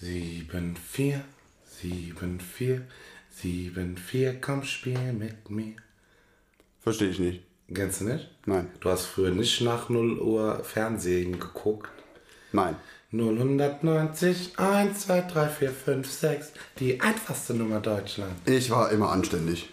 Sieben, vier, sieben, vier, sieben, vier, komm, spiel mit mir. Verstehe ich nicht. Kennst du nicht? Nein. Du hast früher nicht nach 0 Uhr Fernsehen geguckt. Nein. 090, 1, 2, 3, 4, 5, 6. Die einfachste Nummer Deutschland. Ich war immer anständig.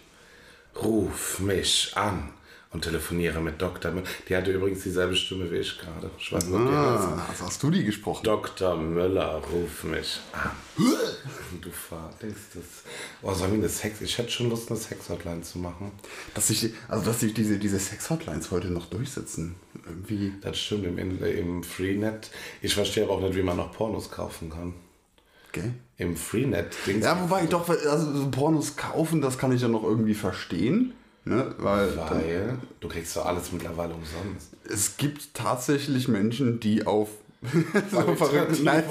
Ruf mich an und telefoniere mit Dr. Müller. Die hatte übrigens dieselbe Stimme wie ich gerade. Ich weiß nicht, Ah, also hast du die gesprochen? Dr. Müller, ruf mich an. Du denkst das. Oh, sollen wir eine Sex? Ich hätte schon Lust, eine Sex-Hotline zu machen. Dass sich, also dass sich diese, diese Sex-Hotlines heute noch durchsetzen. Irgendwie. Das stimmt im, im Freenet. Ich verstehe aber auch nicht, wie man noch Pornos kaufen kann. Gell? Im Freenet. Ja, wobei ich doch, also so Pornos kaufen, das kann ich ja noch irgendwie verstehen. Ne? Weil dann, Weil du kriegst doch alles mittlerweile umsonst. es gibt tatsächlich Menschen, die auf so, verrückt, nein,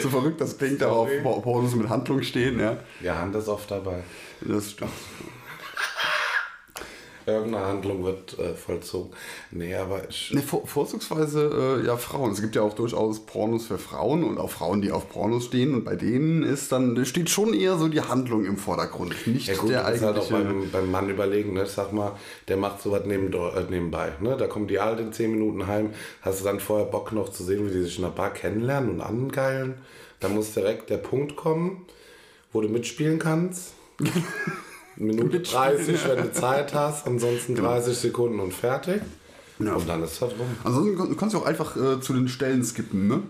so verrückt das klingt, aber auf Pornos mit Handlung stehen, ja. Ja, Hand ist oft dabei. Das stimmt. Irgendeine Handlung wird äh, vollzogen. Nee, aber ich. Ne, vor, vorzugsweise äh, ja Frauen. Es gibt ja auch durchaus Pornos für Frauen und auch Frauen, die auf Pornos stehen. Und bei denen ist dann steht schon eher so die Handlung im Vordergrund, nicht Ja gut, der musst halt auch eigentliche. beim, beim Mann überlegen, ne? Ich sag mal, der macht sowas neben, äh, nebenbei. Ne? Da kommen die halt in 10 Minuten heim. Hast du dann vorher Bock noch zu sehen, wie die sich in der Bar kennenlernen und angeilen? Da muss direkt der Punkt kommen, wo du mitspielen kannst. Minute Mitspielen, 30, wenn du Zeit hast, ansonsten Genau. 30 Sekunden und fertig. Ja. Und dann ist das rum. Ansonsten kannst du auch einfach äh, zu den Stellen skippen, ne?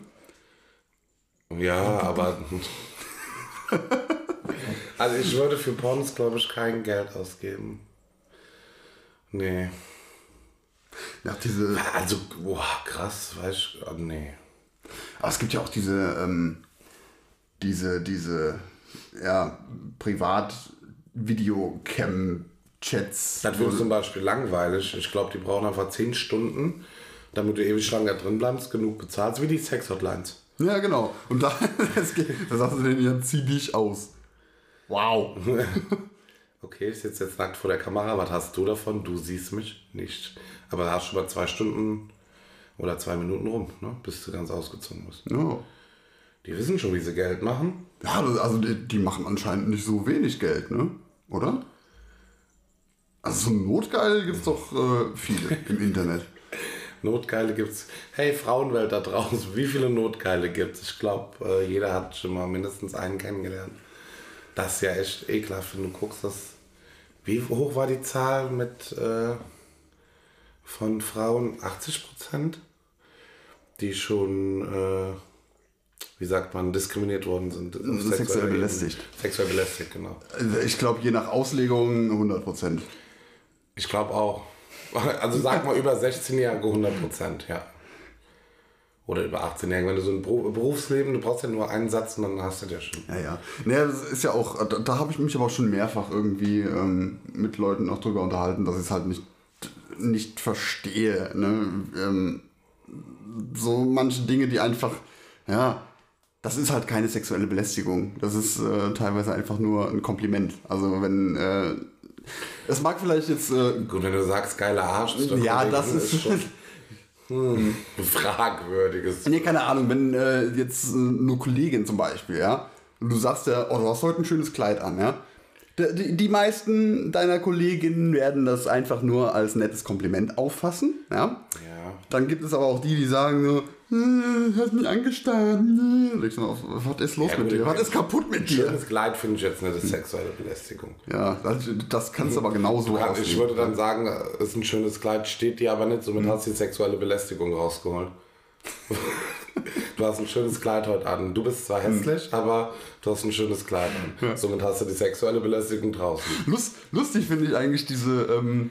Ja, aber. also ich würde für Pornos, glaube ich, kein Geld ausgeben. Nee. Ja, diese. Also, boah, krass, weiß ich. Oh, nee. Aber es gibt ja auch diese, ähm, diese, diese, ja, Privat-Videocam-Chats. Das wird zum Beispiel langweilig. Ich glaube, die brauchen einfach 10 Stunden, damit du ewig lang da drin bleibst, genug bezahlst, wie die Sex-Hotlines. Ja, genau. Und da, das geht, da sagst du denen, ja, zieh dich aus. Wow. Okay, ich sitze jetzt nackt vor der Kamera. Was hast du davon? Du siehst mich nicht. Aber da hast schon mal zwei Stunden oder zwei Minuten rum, ne? bis du ganz ausgezogen bist. Ja. Die wissen schon, wie sie Geld machen. Ja, das- also die, die machen anscheinend nicht so wenig Geld, ne? Oder? Also so Notgeil gibt's doch äh, viele im Internet. Notgeile gibt's. Hey, Frauenwelt da draußen, wie viele Notgeile gibt's? Ich glaube, äh, jeder hat schon mal mindestens einen kennengelernt. Das ist ja echt ekelhaft, wenn du guckst, dass. Wie hoch war die Zahl mit äh, von Frauen? 80 Prozent? Die schon, äh, wie sagt man, diskriminiert worden sind. auf Sexuell sexueller Ebene. belästigt. Sexuell belästigt, genau. Also ich glaube, je nach Auslegung 100 Prozent. Ich glaube auch. Also sag mal über 16-Jährige 100 Prozent, ja. Oder über 18-Jährige. Wenn du so ein Beru- Berufsleben, du brauchst ja nur einen Satz und dann hast du ja schon. Ja, ja. Naja, das ist ja auch, da, da habe ich mich aber auch schon mehrfach irgendwie ähm, mit Leuten auch drüber unterhalten, dass ich es halt nicht, nicht verstehe. Ne? Ähm, so manche Dinge, die einfach, ja, das ist halt keine sexuelle Belästigung. Das ist äh, teilweise einfach nur ein Kompliment. Also wenn, äh, es mag vielleicht jetzt, äh, Gut, wenn du sagst, geiler Arsch, ist doch ja, das ist, schon hm, fragwürdiges. Nee, keine Ahnung, wenn äh, jetzt äh, eine Kollegin zum Beispiel, ja, und du sagst ja, oh, du hast heute ein schönes Kleid an, ja. Die, meisten deiner Kolleginnen werden das einfach nur als nettes Kompliment auffassen, ja. Ja. Dann gibt es aber auch die, die sagen so, äh, hast mich angestarrt. äh. Was ist los Ja, mit dir? Was ist kaputt mit dir? Schönes Kleid finde ich jetzt nicht eine sexuelle Belästigung. Ja, das, das kannst du aber genauso Kann- auslegen. Ich würde dann sagen, ist ein schönes Kleid, steht dir aber nicht, somit hast du die sexuelle Belästigung rausgeholt. Du hast ein schönes Kleid heute an. Du bist zwar hässlich, aber du hast ein schönes Kleid an. Somit hast du die sexuelle Belästigung draußen. Lust, lustig finde ich eigentlich diese ähm,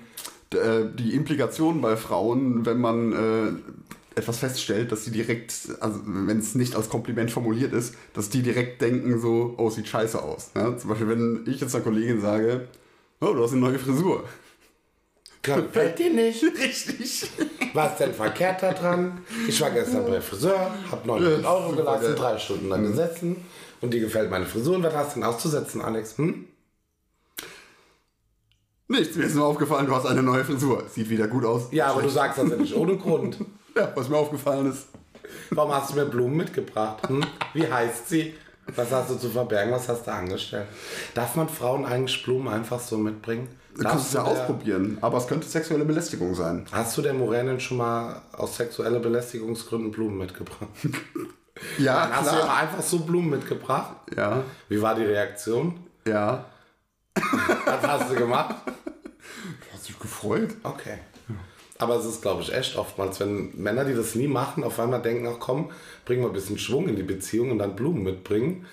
äh, die Implikation bei Frauen, wenn man äh, etwas feststellt, dass sie direkt, also wenn es nicht als Kompliment formuliert ist, dass die direkt denken so, oh, sieht scheiße aus. Ja? Zum Beispiel, wenn ich jetzt einer Kollegin sage, oh, du hast eine neue Frisur. Gefällt dir nicht? Richtig. Was denn verkehrt da dran? Ich war gestern bei Friseur, hab 900 Ja, Euro gelassen, drei Stunden da gesessen und dir gefällt meine Frisur. Und was hast du denn auszusetzen, Alex? Hm? Nichts, mir ist nur aufgefallen, du hast eine neue Frisur. Sieht wieder gut aus. Ja, aber du sagst das ja nicht ohne Grund. Ja, was mir aufgefallen ist. Warum hast du mir Blumen mitgebracht? Hm? Wie heißt sie? Was hast du zu verbergen? Was hast du angestellt? Darf man Frauen eigentlich Blumen einfach so mitbringen? Du kannst es ja der, ausprobieren, aber es könnte sexuelle Belästigung sein. Hast du der Moränin schon mal aus sexueller Belästigungsgründen Blumen mitgebracht? Ja, Dann hast du klar. ihr einfach so Blumen mitgebracht? Ja, Wie war die Reaktion? ja. Was hast du gemacht? Hast dich gefreut? Okay. Aber es ist, glaube ich, echt oftmals, wenn Männer, die das nie machen, auf einmal denken, ach komm, bringen wir ein bisschen Schwung in die Beziehung und dann Blumen mitbringen.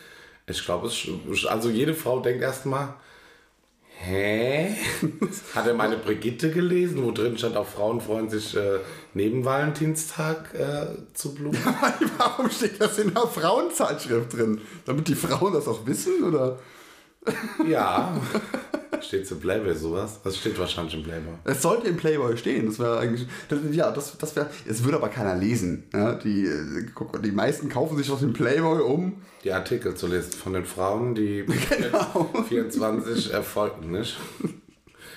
Ich glaube, es, also jede Frau denkt erstmal, hä? Hat er meine Brigitte gelesen, wo drin stand, auch Frauen freuen sich äh, neben Valentinstag äh, zu Blumen? Warum steht das in einer Frauenzeitschrift drin? Damit die Frauen das auch wissen, oder? ja. Steht zu Playboy sowas? Das steht wahrscheinlich im Playboy. Es sollte im Playboy stehen. Das wäre eigentlich. Das, ja, das, das wäre. Es würde aber keiner lesen. Ja, die, äh, guck die meisten kaufen sich aus dem Playboy um. die Artikel zu lesen von den Frauen, die Genau. mit 24 erfolgten, nicht?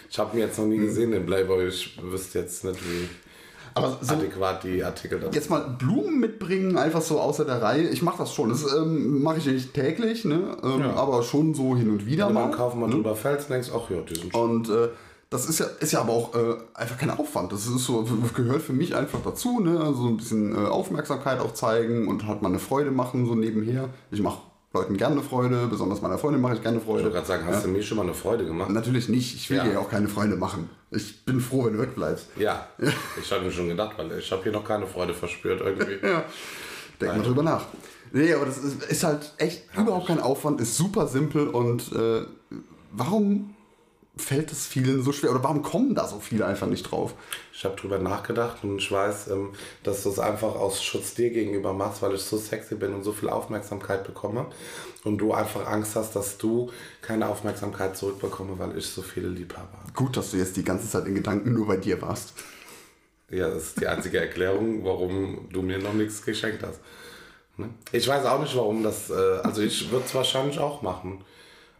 Ich habe mir jetzt noch nie gesehen, den Playboy. Ich wüsste jetzt nicht, wie Aber so, adäquat die Artikel da jetzt mal Blumen mitbringen, einfach so außer der Reihe. Ich mache das schon. Das ähm, mache ich nicht täglich, ne? Ähm, Ja. aber schon so hin und wieder Wenn mal. beim Kaufen mal drüber fällst, denkst ach ja, die sind schon. Und äh, das ist ja, ist ja aber auch äh, einfach kein Aufwand. Das ist so, gehört für mich einfach dazu, ne? Also ein bisschen äh, Aufmerksamkeit auch zeigen und halt mal eine Freude machen, so nebenher. Ich mache Leuten gerne Freude, besonders meiner Freundin mache ich gerne Ich wollte Freude. gerade sagen, hast du mir schon mal eine Freude gemacht? Natürlich nicht. Ich will Ja. dir ja auch keine Freunde machen. Ich bin froh, wenn du wegbleibst. Ja, ich habe mir schon gedacht, weil ich habe hier noch keine Freude verspürt irgendwie. Ja. Denk mal drüber nach. Nee, aber das ist, ist halt echt überhaupt kein Aufwand, ist super simpel und äh, warum fällt es vielen so schwer oder warum kommen da so viele einfach nicht drauf? Ich habe drüber nachgedacht und ich weiß, ähm, dass du es einfach aus Schutz dir gegenüber machst, weil ich so sexy bin und so viel Aufmerksamkeit bekomme. Und du einfach Angst hast, dass du keine Aufmerksamkeit zurückbekomme, weil ich so viele lieb habe. Gut, dass du jetzt die ganze Zeit in Gedanken nur bei dir warst. Ja, das ist die einzige Erklärung, warum du mir noch nichts geschenkt hast. Ne? Ich weiß auch nicht, warum das. Äh, also, ich würde es wahrscheinlich auch machen.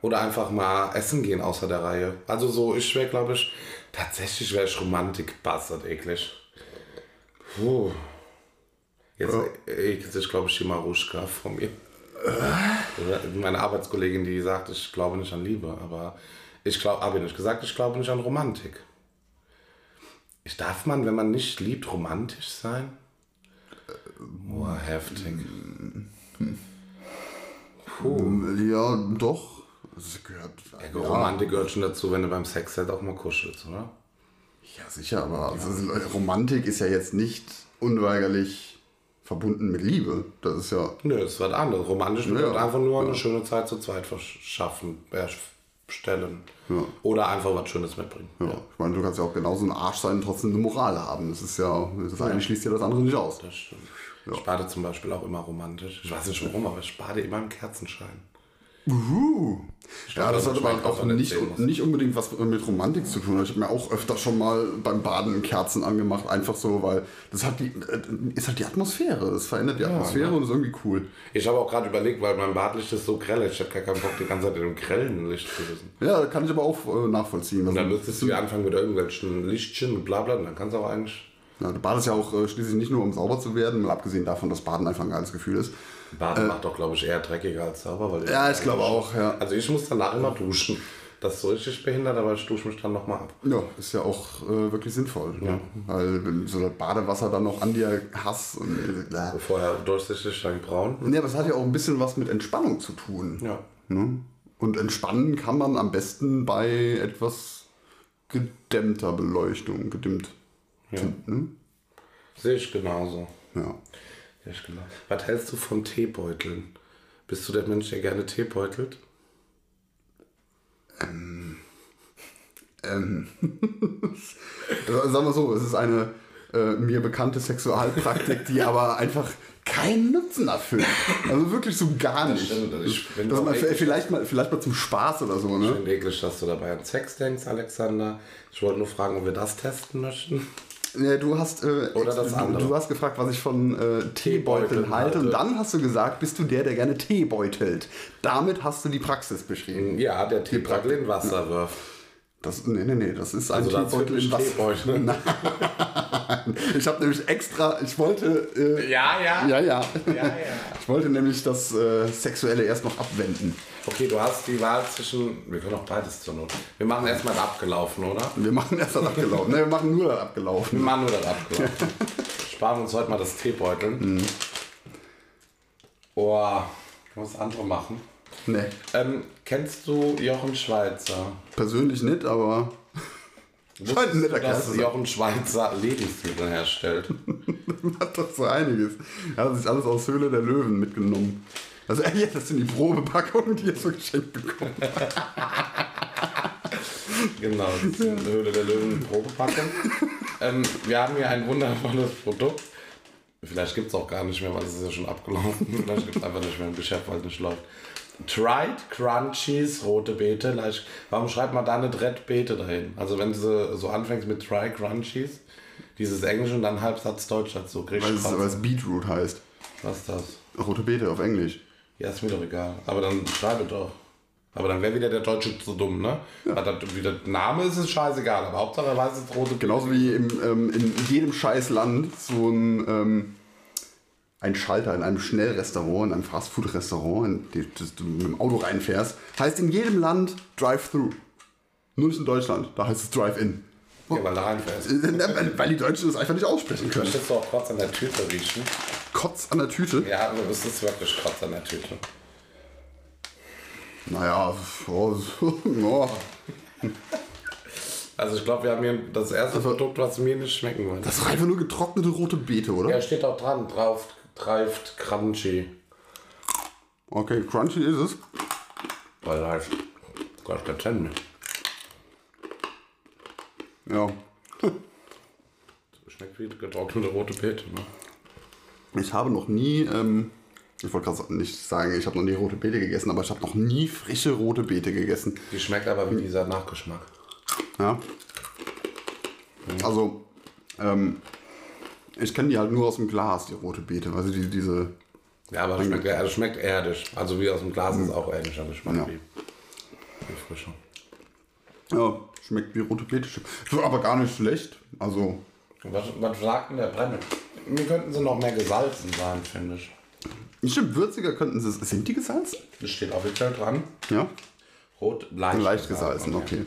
Oder einfach mal essen gehen außer der Reihe. Also, so, ich wäre, glaube ich, tatsächlich wäre ich Romantik-Bastard eklig. Puh. Jetzt ekelt sich, glaube ich, die Maruschka von mir. Oder meine Arbeitskollegin, die sagt, ich glaube nicht an Liebe, aber ich glaube, habe ich nicht gesagt, ich glaube nicht an Romantik. Ich darf man, wenn man nicht liebt, romantisch sein? Boah, heftig. Ja, doch. Das gehört. Ja, Romantik gehört schon dazu, wenn du beim Sex halt auch mal kuschelst, oder? Ja, sicher, aber also, Romantik ist ja jetzt nicht unweigerlich verbunden mit Liebe. Das ist ja. Nö, das ist was anderes. Romantisch bedeutet Ja, einfach nur eine schöne Zeit zu zweit verschaffen, erstellen. Oder einfach was Schönes mitbringen. Ja, ich meine, du kannst ja auch genauso ein Arsch sein und trotzdem eine Moral haben. Das ist ja, das eine schließt ja das andere nicht aus. Das stimmt. Ich bade zum Beispiel auch immer romantisch. Ich weiß nicht warum, aber ich bade immer im Kerzenschein. Uh. Ja, das hat aber auch nicht, nicht unbedingt was mit Romantik zu tun. Ich habe mir auch öfter schon mal beim Baden Kerzen angemacht, einfach so, weil das hat die, äh, ist halt die Atmosphäre. Das verändert die Atmosphäre und ist irgendwie cool. Ich habe auch gerade überlegt, weil mein Badlicht ist so grell, ich habe gar keinen Bock, die ganze Zeit in einem grellen Licht zu sitzen. Ja, kann ich aber auch äh, nachvollziehen. Und dann Also, müsstest du ja anfangen mit irgendwelchen Lichtchen und bla bla, und dann kannst du auch eigentlich. ja, du badest ja auch äh, schließlich nicht nur, um sauber zu werden, mal abgesehen davon, dass Baden einfach ein geiles Gefühl ist. Baden macht doch, glaube ich, eher dreckiger als sauber. Weil Äh, Ja, ich glaube auch, ja. Also ich muss danach immer duschen. Das ist so richtig behindert, aber ich dusche mich dann nochmal ab. Ja, ist ja auch äh, wirklich sinnvoll. Ne? Weil wenn so das Badewasser dann noch an dir hast und. Äh, Vorher durchsichtig, dann braun. Ja, aber es hat ja auch ein bisschen was mit Entspannung zu tun. Ja. Ne? Und entspannen kann man am besten bei etwas gedämmter Beleuchtung. Gedimmt. Ja. Ne? Sehe ich genauso. Ja. Ich genau. Was hältst du von Teebeuteln? Bist du der Mensch, der gerne Tee beutelt? Ähm. Sagen wir so, es ist eine äh, mir bekannte Sexualpraktik, die aber einfach keinen Nutzen erfüllt. Also wirklich so gar nicht. stimmt. Also ich bin das mal, echt- vielleicht, mal, vielleicht mal zum Spaß oder so, Ich ne? finde eklig, dass du dabei an Sex denkst, Alexander. Ich wollte nur fragen, ob wir das testen möchten. Ja, du hast, äh, Oder das andere. du hast gefragt, was ich von äh, Teebeuteln halte. Und dann hast du gesagt, bist du der, der gerne Tee beutelt. Damit hast du die Praxis beschrieben. Ja, der Teebeutel in Wasser wirft. Das, nee, nee, nee, das ist ein Also Teebeutel in was. Teebeutel. Nein. Ich habe nämlich extra, ich wollte, äh, Ja, ja. ja, ja, Ja, ja. ich wollte nämlich das äh, Sexuelle erst noch abwenden. Okay, du hast die Wahl zwischen. Wir können auch beides zur Not. Wir machen erstmal das abgelaufen, oder? Wir machen erst das abgelaufen. ne, wir machen nur das Wir abgelaufen. machen nur das abgelaufen. Sparen uns heute mal das Teebeutel. Oh, kann was andere machen. Nee, Ähm, kennst du Jochen Schweizer? persönlich nicht, aber scheint ein netter Kerl Dass. Jochen Schweizer Lebensmittel herstellt. Hat doch so einiges. Er hat sich alles aus Höhle der Löwen mitgenommen. Also jetzt, das sind die Probepackungen, die er so geschenkt bekommen. Genau, das ist eine Höhle der Löwen Probepackung. ähm, wir haben hier ein wundervolles Produkt. Vielleicht gibt es auch gar nicht mehr, weil es ist ja schon abgelaufen. Vielleicht gibt es einfach nicht mehr im Geschäft, weil es nicht läuft. Tried Crunchies, rote Beete. Leicht- Warum schreibt man da eine Red Beete dahin? Also wenn du so anfängst mit Try Crunchies, dieses Englische und dann Halbsatz Deutsch dazu. Weil es, weil es Beetroot heißt. Was ist das? Rote Beete auf Englisch. Ja, ist mir doch egal. Aber dann schreibe doch. Aber dann wäre wieder der Deutsche zu dumm, ne? Weil das, wieder Name ist es scheißegal, aber Hauptsache er weiß es rote Beete. Genauso wie im, ähm, in jedem scheiß Land so ein, ähm, ein Schalter in einem Schnellrestaurant, in einem Fastfood-Restaurant, in das du mit dem Auto reinfährst, heißt in jedem Land Drive-Thru. Nur nicht in Deutschland, da heißt es Drive-In. Ja, weil da reinfährst. Äh, Weil die Deutschen das einfach nicht aussprechen können. Du auch kurz an der Tüte riechen? Kotz an der Tüte. Ja, aber es ist wirklich kurz an der Tüte. Naja, oh, oh. Also ich glaube, wir haben hier das erste Produkt, was mir nicht schmecken würde. das ist einfach nur getrocknete rote Beete, oder? Ja, steht auch dran, drauf, treift Crunchy. Okay, crunchy ist es. Weil halt, Gott, der kennen mich. Ja. Schmeckt wie getrocknete rote Beete, ne? Ich habe noch nie, ähm, ich wollte gerade nicht sagen, ich habe noch nie rote Beete gegessen, aber ich habe noch nie frische rote Beete gegessen. Die schmeckt aber wie dieser Nachgeschmack. Ja. Also, ähm, ich kenne die halt nur aus dem Glas, die rote Beete. Also die, diese, Ja, aber das schmeckt, also schmeckt erdisch. Also wie aus dem Glas ist auch ähnlicher Geschmack Ja. wie, wie frischer. ja, schmeckt wie rote Beete. Aber gar nicht schlecht. Also, Was, was sagt denn der Brenner? Mir könnten sie noch mehr gesalzen sein, finde ich. stimmt, würziger könnten sie es. Sind die gesalzen? Das steht offiziell dran. Ja. Rot, leicht, Leicht gesalzen, okay.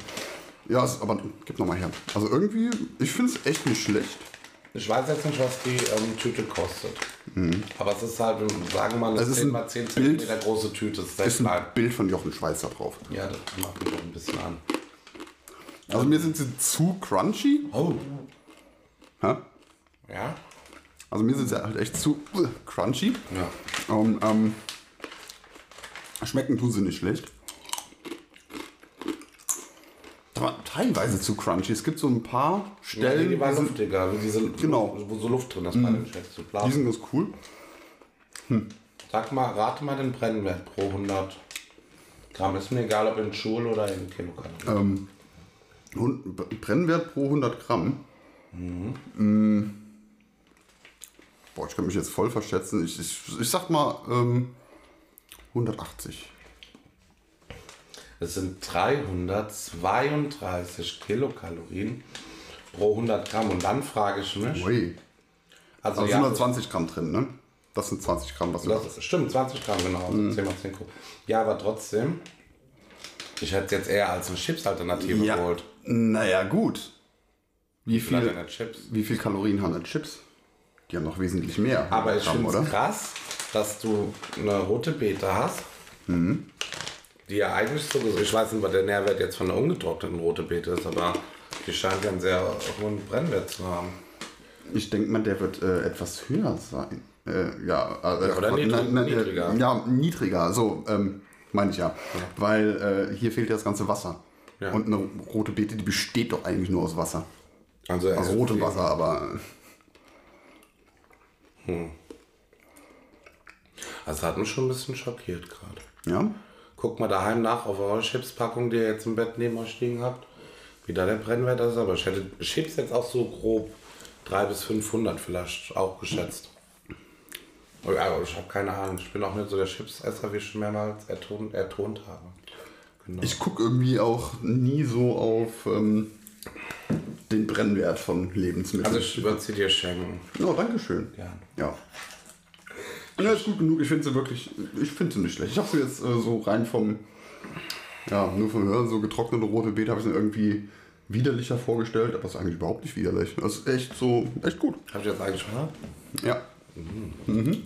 Ja, es, aber gib nochmal her. Also irgendwie, ich finde es echt nicht schlecht. Ich weiß jetzt nicht, was die ähm, Tüte kostet. Aber es ist halt, sagen wir mal, eine Mhm. Ist 10 ein mal 10 Bild- cm große Tüte. Das ist ein klein. Bild von Jochen Schweizer drauf. Ja, das macht mich auch ein bisschen an. Also mir sind sie zu crunchy. Oh. Hä? Ja? Also mir sind sie halt echt zu äh, crunchy. Ja. Und, ähm, schmecken tun sie nicht schlecht. Aber teilweise zu crunchy. Es gibt so ein paar Ja, Stellen, die war die, sind, luftiger. wie Diese, Genau. Wo so Luft drin ist bei den. So die sind ganz cool. Sag mal, rate mal den Brennwert pro 100 Gramm. Ist mir egal, ob in Joule oder in Kilokalorien. Ähm, Brennwert pro 100 Gramm. Mm. Boah, ich kann mich jetzt voll verschätzen. Ich, ich, ich sag mal ähm, 180. Es sind 332 Kilokalorien pro 100 Gramm. Und dann frage ich mich, Ui. also Also ja, sind nur 20 Gramm drin, ne? Das sind 20 Gramm, was du das ist, stimmt, 20 Gramm genau, also 10 mal 10 Gramm. Ja, aber trotzdem, ich hätte es jetzt eher als eine Chips-Alternative Ja. geholt. Naja, gut. Wie viel, wie viel Kalorien haben denn Chips? Die haben noch wesentlich mehr. Aber ich finde es krass, dass du eine rote Beete hast, Mhm. Die ja eigentlich so gesund Ich weiß nicht, was der Nährwert jetzt von einer ungetrockneten rote Beete ist, aber die scheint ja einen sehr hohen Brennwert zu haben. Ich denke mal, der wird äh, etwas höher sein. Äh, ja, äh, oder äh, niedrig- na- na- niedriger. Ja, niedriger, so ähm, meine ich ja. Weil äh, hier fehlt ja das ganze Wasser. Ja. Und eine rote Beete, die besteht doch eigentlich nur aus Wasser. Also, Aus äh, rotem Wasser, aber Also hat mich schon ein bisschen schockiert gerade. ja. Guckt mal daheim nach auf eure Chipspackung, die ihr jetzt im Bett neben euch liegen habt, wie da der Brennwert ist. Aber ich hätte Chips jetzt auch so grob 300 bis 500 vielleicht auch geschätzt. Aber ich habe keine Ahnung. Ich bin auch nicht so der Chipsesser, wie ich schon mehrmals ertont, ertont habe. Genau. Ich gucke irgendwie auch nie so auf ähm, den Brennwert von Lebensmitteln. Also ich würde sie dir schenken. oh, danke schön. Ja. Ja. Ja, ist gut genug. Ich finde sie wirklich, ich finde sie nicht schlecht. Ich habe sie jetzt äh, so rein vom, ja, nur vom Hören, so getrocknete rote Beete habe ich sie irgendwie widerlicher vorgestellt, aber es ist eigentlich überhaupt nicht widerlich. Das ist echt so, echt gut. Hab ich jetzt eigentlich mal? Ja.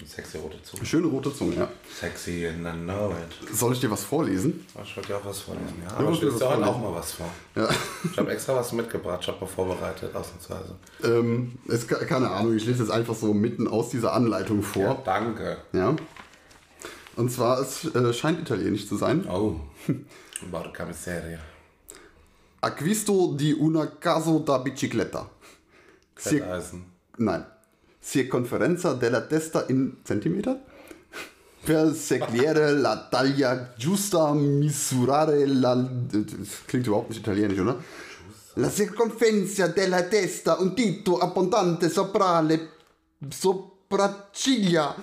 Sexy rote Zunge. Schöne rote Zunge, ja. Sexy and I know it. Soll ich dir was vorlesen? Ich wollte ja auch was vorlesen. Ja, Ja, ich dir vorlesen? auch mal was vor. Ja. Ich habe extra was mitgebracht, ich habe mal vorbereitet, ausnahmsweise. ähm, ke- keine Ahnung, ich lese jetzt einfach so mitten aus dieser Anleitung Ja, vor. danke. Ja. Und zwar, es äh, scheint italienisch zu sein. Oh. Porca miseria. Acquisto di una caso da bicicletta. Fetteisen. Nein. Circonferenza della testa in Zentimeter. Per seguire la taglia giusta misurare la... Klingt überhaupt nicht italienisch, oder? La circonferenza della testa un dito abbondante sopra le sopracciglia.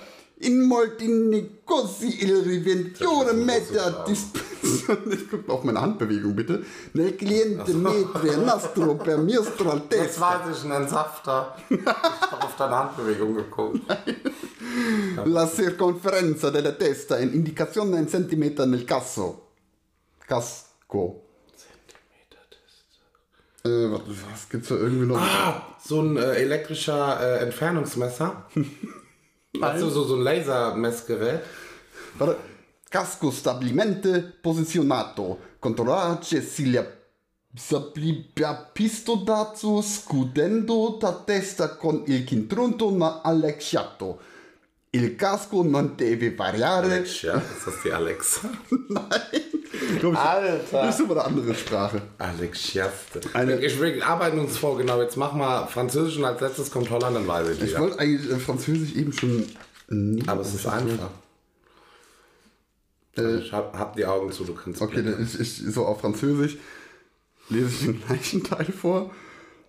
In molti negozi il rivenditore mette a disposizione... Guck mal auf meine Handbewegung, bitte. Nel cliente mentre nastro per mostra Jetzt testa. weiß ich einen Safter. Ich habe auf deine Handbewegung geguckt. La circonferenza della testa in indicazione in centimeter nel casso. Casco. Äh, was, was gibt's da irgendwie noch? Ah, so ein äh, elektrischer äh, Entfernungsmesser. Weißt du, so, so ein Lasermessgerät. Warte. Casco stabilimente posizionato. Controllace siglia pisto dazu scudendo la testa con il cinturone na allacciato. Il casco non deve variare. Alexa, ist das die Alexa? Glaub ich, Alter. Das ist aber eine andere Sprache. Alexiaste. Eine- Ich wir arbeiten uns vor, genau. Jetzt mach mal Französisch und als letztes kommt Holland, dann weiß ich Ich wollte eigentlich äh, Französisch eben schon. Aber es ist einfach. Ich hab, hab die Augen zu, du kannst. Okay, dann ich, ich, so auf Französisch lese ich den gleichen Teil vor.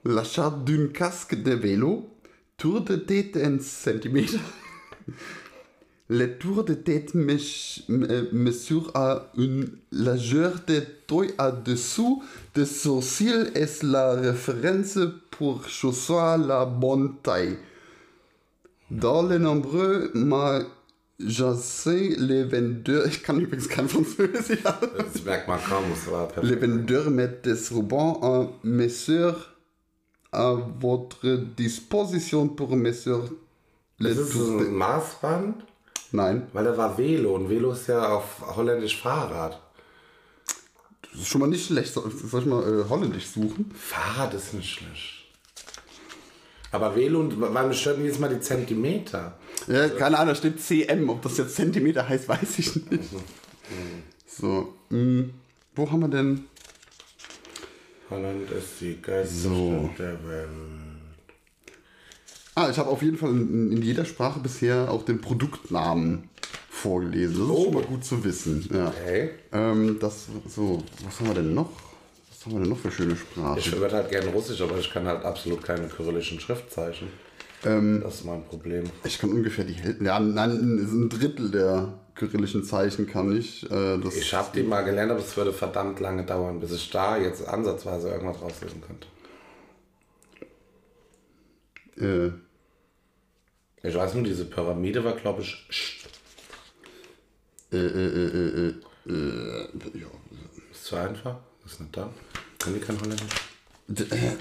L'achat d'une casque de vélo, tour de tête en centimètres. Le tour de tête me- mesure à une largeur de taille à dessous de sourcil est la référence pour choisir la bonne taille. Dans les nombreux les vendeurs, ich kann übrigens kein Französisch, Das merkt man kaum, es war perfekt. les vendeurs mettent des rubans en mesure à votre disposition pour le Das ist de... ein Maßband, Nein, weil da war Velo und Velo ist ja auf holländisch Fahrrad. das ist schon mal nicht schlecht. Soll, ich mal äh, holländisch suchen? Fahrrad ist nicht schlecht. Aber Velo und wann stört jedes Mal die Zentimeter? Ja, keine Ahnung, da steht CM. Ob das jetzt Zentimeter heißt, weiß ich nicht. So, mh, wo haben wir denn? Holland ist die geilste So. Stadt der Welt. Ah, ich habe auf jeden Fall in, in jeder Sprache bisher auch den Produktnamen vorgelesen. Das ist Oh. schon mal gut zu wissen. Ja. Okay. Ähm, das, so, was haben wir denn noch? Was haben wir denn noch für schöne Sprachen? Ich würde halt gerne Russisch, aber ich kann halt absolut keine kyrillischen Schriftzeichen. Ähm, Das ist mein Problem. Ich kann ungefähr die Hälfte, ja, nein, ein Drittel der kyrillischen Zeichen kann ich. Äh, Ich habe die mal gelernt, aber es würde verdammt lange dauern, bis ich da jetzt ansatzweise irgendwas rauslesen könnte. äh, Ich weiß nur, diese Pyramide war, glaube ich, äh, äh, äh, äh, äh, ja. Ist zu einfach. Ist nicht da. Können die kein Holländisch? Äh,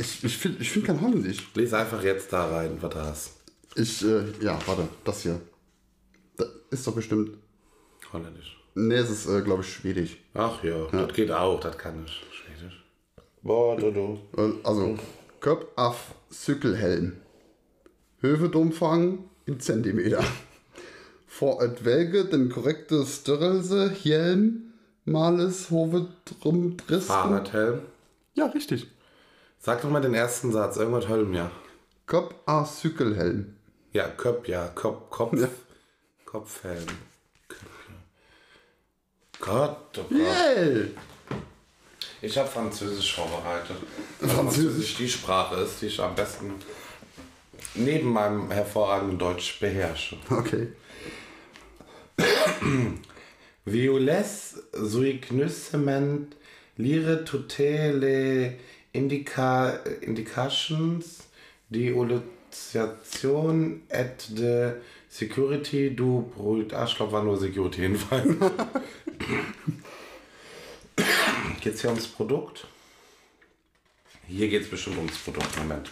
Ich, ich finde ich find kein Holländisch. Lies einfach jetzt da rein, was du hast. Ich, äh, ja, warte, das hier. Das ist doch bestimmt. Holländisch. Nee, es ist, äh, glaube ich, Schwedisch. Ach ja, das geht auch, das kann ich. Schwedisch. Boah, du, du. Also, Köp auf Cykelhelm. Hövedomfang in Zentimeter. Vor et Welge den korrekte Störrelse Helm males Hove drum Dristen. Fahrradhelm. Ja, richtig. Sag doch mal den ersten Satz, irgendwas Helm, ja. Köp a Cykelhelm. Ja, Köp, ja, Kopf, Kopf, Ja. Kopfhelm. Köp, ja. Gott, oh Gott. Yay! Ich habe Französisch vorbereitet. Weil Französisch? die Sprache ist, die ich am besten neben meinem hervorragenden Deutsch beherrsche. Okay. Violes sui gnüssement lire tutte le indica, indications di Oluzation et de security du brut. Ah, ich glaube, war nur Security jedenfalls. geht es hier ums Produkt? Hier geht es bestimmt ums Produkt. Moment.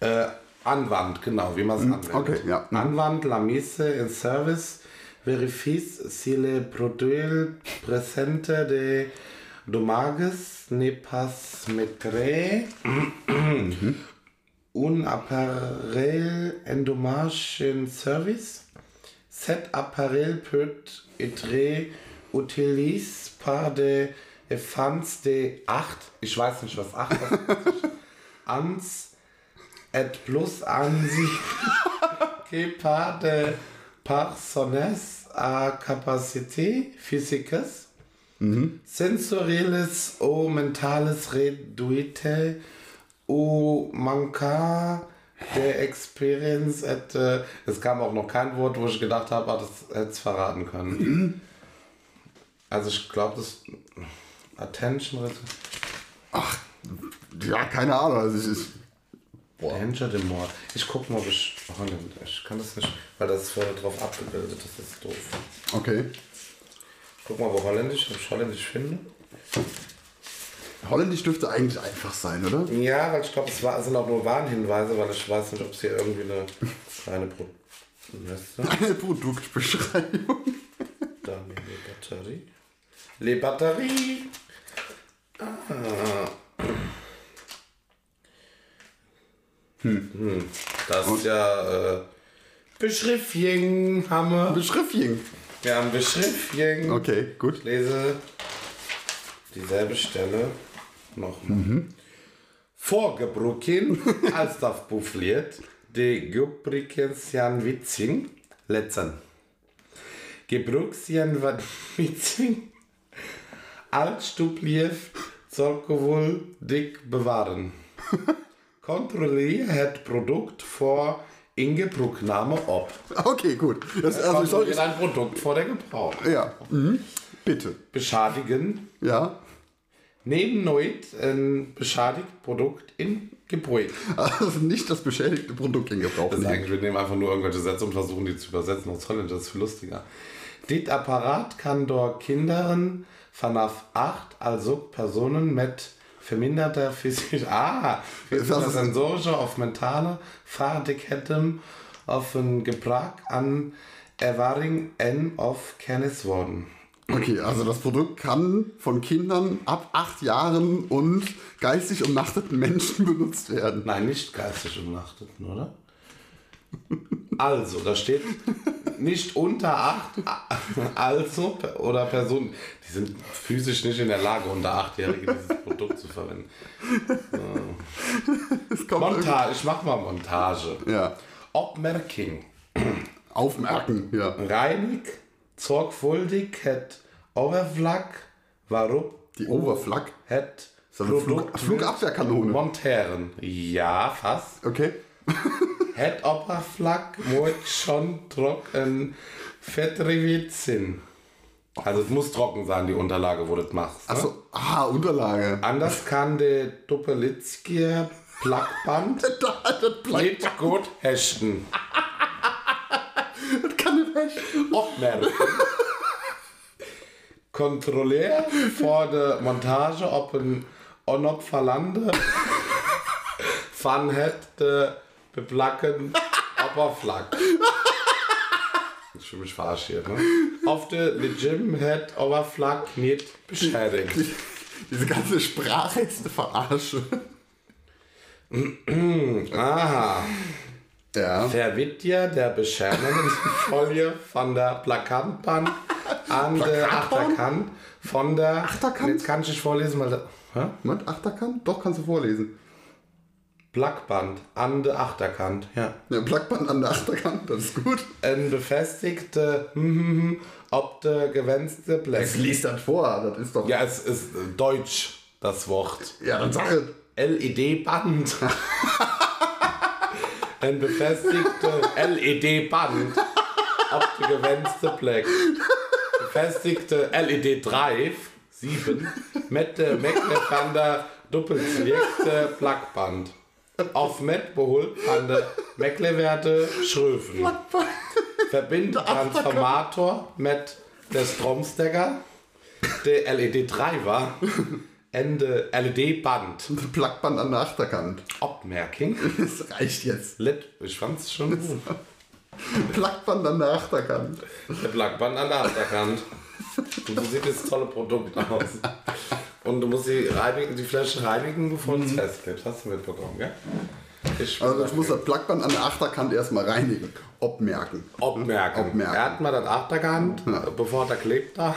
Äh, Anwand, genau, wie man es anwendet. okay, ja. Anwand, la mise in service, verifice si le produit presente de domages ne pas metre un appareil endommage in service. Cet appareil peut être utilisé par des fans de 8, ich weiß nicht, was 8 ist, ans et plus an sich que par de personnes à capacité physiques, sensorielles ou mentales réduite ou manca de experience et, äh, es kam auch noch kein Wort, wo ich gedacht habe, ah, das hätte es verraten können. Also ich glaube, das Attention Ach, ja, keine Ahnung. Also ich, ich, Danger de Mord. Ich guck mal, ob ich Holländisch. kann das nicht, weil das ist vorher drauf abgebildet. Das ist doof. okay. Guck mal, wo Holländisch, ob ich Holländisch finde. Holländisch dürfte eigentlich einfach sein, oder? Ja, weil ich glaube, es war, sind auch nur Warnhinweise, weil ich weiß nicht, ob es hier irgendwie eine kleine Pro? Eine Produktbeschreibung. Da, nee, Le Batterie. Le Batterie. Ah. Hm. Das ist ja äh, Beschriftchen wir. Beschriftchen. Wir haben Beschriftchen. Okay, gut. Ich lese dieselbe Stelle nochmal. Vorgebrucken als das buffliert, die Gebrückensian Witzing, letzten. Gebrücksian Witzing, Altstublief, soll dick bewahren. Kontrolliere het Produkt vor Ingebrucknahme ob. Okay, gut. Das, also ich soll, ein Produkt vor der Gebrauch. ja, mhm. bitte. Beschadigen, Ja. Neben Neut ein beschädigt Produkt in Gebrauch. Also nicht das beschädigte Produkt in Gebrauch Das ist eigentlich, wir nehmen einfach nur irgendwelche Sätze und versuchen die zu übersetzen aus Holländisch. Das ist viel lustiger. Dit Apparat kann door Kinderen vanaf 8 also Personen mit verminderter physischer, ah, physischer Das ist- sensorischer auf mentale Vaardigheden auf ein Gebrauch an Erwaring N auf Kennis worden. Okay, also das Produkt kann von Kindern ab acht Jahren und geistig umnachteten Menschen benutzt werden. Nein, nicht geistig umnachteten, oder? Also, da steht nicht unter 8, also oder Personen, die sind physisch nicht in der Lage, unter 8-Jährige dieses Produkt zu verwenden. Kommt Montage, ich mach mal Montage. Ja. Obmerking. Aufmerken, ja. Reinig, sorgfältig, het Overflag, warum Die Overflag. het Flug, Flugabwehrkanone. montieren. Ja, fast. Okay. Opperflag moet schon trocken vertriebet sind. Also es muss trocken sein, die Unterlage, wo du das machst. Ne? Achso, ah, Unterlage. Anders kann der Doppelitzkier Plackband nicht gut hechten. Das kann nicht echt. Aufmerken. Kontrollier vor der Montage, ob ein Onop verlande van het de beplakken Opperflag. Ich fühle mich verarscht hier, ne? Auf der Legim het Opperflag nicht beschädigt. Diese ganze Sprache ist eine Verarsche. Aha. Ja. Verwitt ja der Beschernungsfolie von der Plakatband an der Achterkant von der. Achterkant? Jetzt kann ich nicht vorlesen, weil. Hä? Mit Achterkant? Doch, kannst du vorlesen. Plackband an der Achterkant, ja. Ja, Plackband an der Achterkant, das ist gut. Ein befestigte, hm, hm, hm, ob der gewenzte Blech. liest das vor, das ist doch. Ja, es ist äh, deutsch, das Wort. ja dann sag es. LED-Band. Ein befestigte LED-Band. Ob der gewenzte Blech. befestigte LED Drive 7 mit der Mecklenburger doppelzwickte Plakband. Auf Met beholt an der Mecklenwerte Schröfen. Verbindet Transformator mit der Stromstecker, der LED Driver, Ende LED-Band. Plakband an der Achterkant. Obmerking. Das reicht jetzt. Lit, ich fand's schon gut. Plakband an der Achterkant. Der Plakband an der Achterkant. Und so sieht das tolle Produkt aus. Und du musst die, reinigen, die Flasche reinigen, bevor du es festklebst. Hast du mitbekommen, gell? Ich Also ich muss das Plakband an der Achterkant erstmal reinigen. Obmerken. Obmerken. Obmerken. Er hat mal das Achterkant, bevor der klebt da.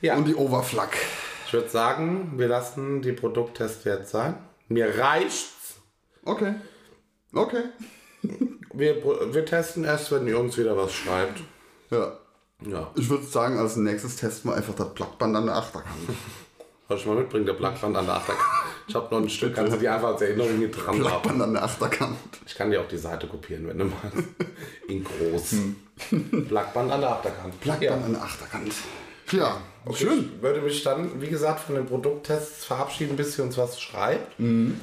Ja, Und die Overflack. ich würde sagen, wir lassen die Produkttest jetzt sein. Mir reicht's. Okay. Okay. Wir, wir testen erst, wenn ihr uns wieder was schreibt. Ja. Ja. Ich würde sagen, als nächstes testen wir einfach das Plakband an der Achterkant. Soll ich mal mitbringen, der Plakband an der Achterkant. Ich habe noch ein Stück, kannst du die einfach als Erinnerung hier dran haben. Plakband an der Achterkant. Ich kann dir auch die Seite kopieren, wenn du magst. In groß. Plakband an der Achterkant. Plakband Ja. an der Achterkant. Ja, schön. Ich würde mich dann, wie gesagt, von den Produkttests verabschieden, bis ihr uns was schreibt. Und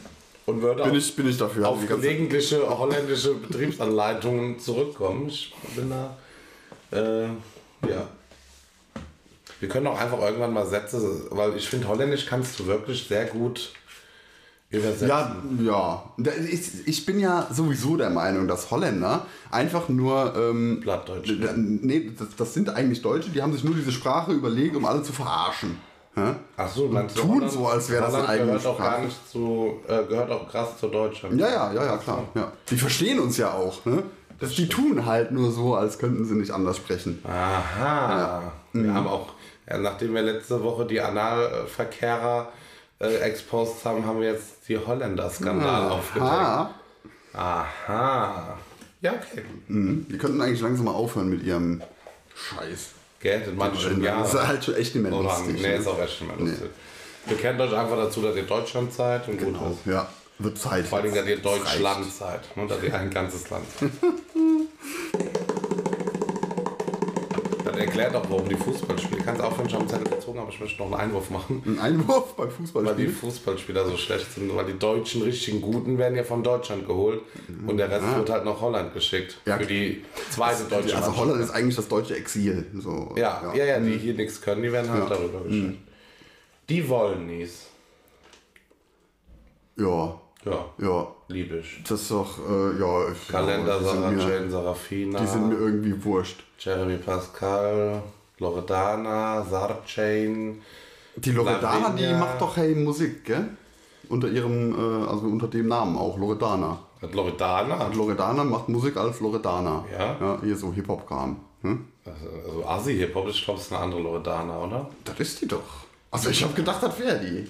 würde Bin auf, ich, bin ich dafür. auf gelegentliche holländische Betriebsanleitungen zurückkommen. Ich bin da, äh, ja. Wir können auch einfach irgendwann mal Sätze, weil ich finde, Holländisch kannst du wirklich sehr gut übersetzen. Ja, ja. Ich, ich bin ja sowieso der Meinung, dass Holländer einfach nur. Ähm, Plattdeutsch. nee, das, das sind eigentlich Deutsche, die haben sich nur diese Sprache überlegt, um alle zu verarschen. Hä? Ach so, meinst du, Tun Holland- so, als wäre das eine eigene gehört auch gar Sprache. nicht zu, äh, gehört auch krass zu Deutschland. Ja, ja, ja, ja, klar. Ja. Die verstehen uns ja auch. Ne? Das, die tun halt nur so, als könnten sie nicht anders sprechen. Aha. Mhm. Wir haben auch, ja, nachdem wir letzte Woche die Analverkehrer äh, exposed haben, haben wir jetzt die Holländer-Skandal aufgedeckt. Ah, Aha. Ja, okay. mhm. die könnten eigentlich langsam mal aufhören mit ihrem Scheiß. Gell, das ich schon ja. Das ist halt schon echt nicht mehr Oder, lustig. nee, ne? ist auch echt nicht mehr lustig. Bekennt euch einfach dazu, dass ihr Deutschland seid und gut ist. Ja, wird Zeit. Vor allem, dass ihr. Deutschland seid. Und dass ihr ein ganzes Land seid. Das erklärt auch, warum die Fußballspieler. Kannst aufhören, ich habe einen Zettel gezogen, aber ich möchte noch einen Einwurf machen. Ein Einwurf beim Weil die Fußballspiel. Fußballspieler so schlecht sind, weil die deutschen richtigen Guten werden ja von Deutschland geholt und der Rest wird halt nach Holland geschickt. Ja. Für die zweite deutsche Also. Holland ist eigentlich das deutsche Exil. So, Ja, ja, ja, die hier nichts können, die werden halt darüber geschickt. Die wollen nies. Ja, Ja, ja. lieb ich. Das ist doch, äh, ja. ich- Kalender, die Sarah mir- Jane, Sarafina, Die sind mir irgendwie wurscht. Jeremy Pascal, Loredana, Sarchain. Die Loredana, die Lavinia. macht doch Hey Musik, gell? Unter ihrem, äh, also unter dem Namen auch, Loredana. Hat Loredana? Und Loredana macht Musik als Loredana. Ja? Ja, hier so Hip-Hop-Kram. Hm? Also Asi-Hip-Hop, ich glaube, das ist eine andere Loredana, oder? Das ist die doch. Also ich habe gedacht, das wäre die.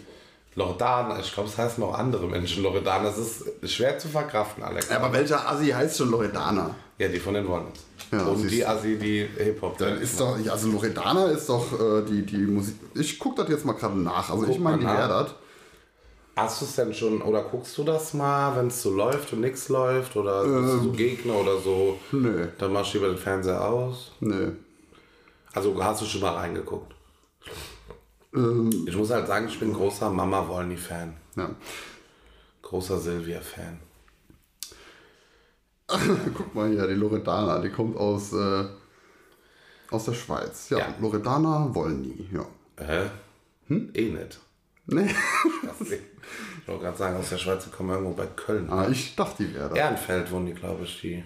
Loredana, ich glaube, es heißen noch andere Menschen Loredana. Das ist schwer zu verkraften, Alex. Aber welcher Assi heißt schon Loredana? Ja, die von den Wollens. Ja, Und die. Assi, die Hip-Hop. Dann ist doch, also Loredana ist doch äh, die, die Musik. Ich guck das jetzt mal gerade nach. Also Guck ich meine, die wäre das. Hast du es denn schon, oder guckst du das mal, wenn es so läuft und nichts läuft? Oder bist du so Gegner oder so? Nö. Dann machst du lieber den Fernseher aus. Nö. Also hast du schon mal reingeguckt? Ähm, Ich muss halt sagen, ich bin großer Mama Wollny-Fan. ja. Großer Silvia-Fan. Guck mal hier, die Loredana, die kommt aus, äh, aus der Schweiz. Ja, Ja. Loredana Wollny, ja. Hä? Hm? Eh nicht. Nee. Ich wollte gerade sagen, aus der Schweiz die kommen irgendwo bei Köln. ah, ich dachte, die wäre das. Ehrenfeld wohnen die, glaube ich, die.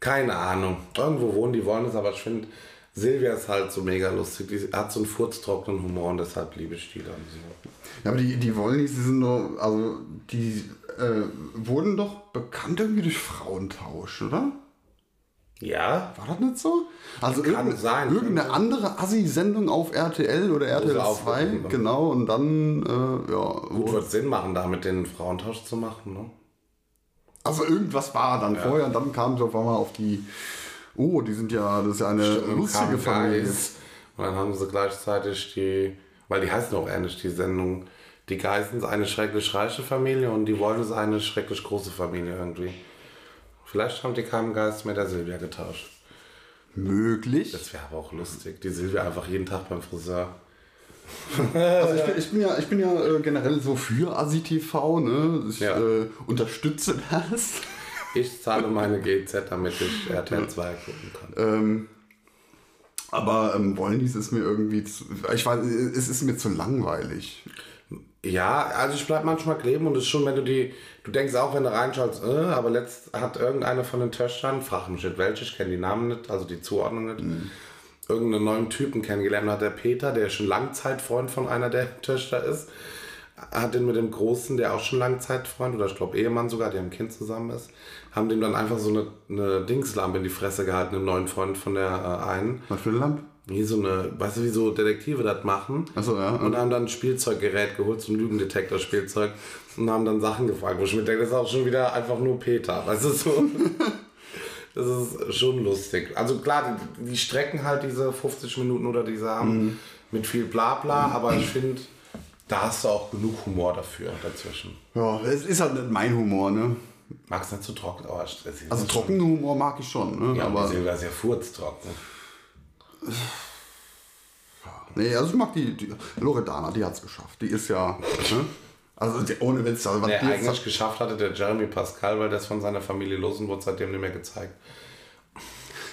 Keine Ahnung. Irgendwo wohnen die, wollen es, aber ich finde, Silvia ist halt so mega lustig. Die hat so einen furztrockenen Humor und deshalb liebe ich die dann so. Ja, aber die, die Wollnys, die sind doch, also die äh, wurden doch bekannt irgendwie durch Frauentausch, oder? Ja? War das nicht so? Also Kann irgendeine, sein. irgendeine andere Assi-Sendung auf RTL oder RTL 2, aufgenommen haben. genau, und dann, äh, ja. Gut, wird Sinn machen, da mit den Frauentausch zu machen, ne? Also irgendwas war dann vorher und dann kam sie auf einmal auf die, oh, die sind ja, das ist ja eine dem lustige Familie. Geis. Und dann haben sie gleichzeitig die, weil die heißen auch ähnlich, die Sendung, die Geissens eine schrecklich reiche Familie und die wollen es eine schrecklich große Familie irgendwie. Vielleicht haben die Geist mit der Silvia getauscht. möglich. Das wäre aber auch lustig. Die Silvia einfach jeden Tag beim Friseur. Also ich bin, ich bin ja, ich bin ja äh, generell so für ASI-TV, ne? Ich Ja. äh, unterstütze das. Ich zahle meine GZ, damit ich RTL 2 gucken kann. Ähm, aber ähm, Wollnies ist mir irgendwie zu, ich weiß, es ist mir zu langweilig. Ja, also ich bleib manchmal kleben und es ist schon, wenn du die, du denkst auch, wenn du reinschaust, äh, aber letzt hat irgendeine von den Töchtern, frag mich nicht welche, ich kenne die Namen nicht, also die Zuordnung nicht, irgendeinen neuen Typen kennengelernt. Hat der Peter, der schon Langzeitfreund von einer der Töchter ist, hat den mit dem Großen, der auch schon Langzeitfreund oder ich glaube Ehemann sogar, der ein Kind zusammen ist, haben dem dann einfach so eine, eine Dingslampe in die Fresse gehalten, dem neuen Freund von der äh, einen. Was für eine Lampe? Wie so eine, weißt du, wie so Detektive das machen? Achso, ja. Und haben dann ein Spielzeuggerät geholt, so ein Lügendetektor-Spielzeug und haben dann Sachen gefragt, wo ich mir denke, das ist auch schon wieder einfach nur Peter, weißt du so? Das ist schon lustig. Also klar, die, die strecken halt diese 50 Minuten oder diese haben mit viel Blabla, aber ich finde, da hast du auch genug Humor dafür dazwischen. Ja, es ist halt nicht mein Humor, ne? Magst nicht zu trocken, aber es ist Also trockenen Humor mag ich schon, ne? Ja, aber Silvia ist ja furztrocken. nee, also ich mag die, die Loredana, die hat's geschafft. Die ist ja, ne? Also die, ohne Witz, also was jetzt eigentlich geschafft hatte, der Jeremy Pascal, weil ist von seiner Familie los und wurde seitdem nicht mehr gezeigt.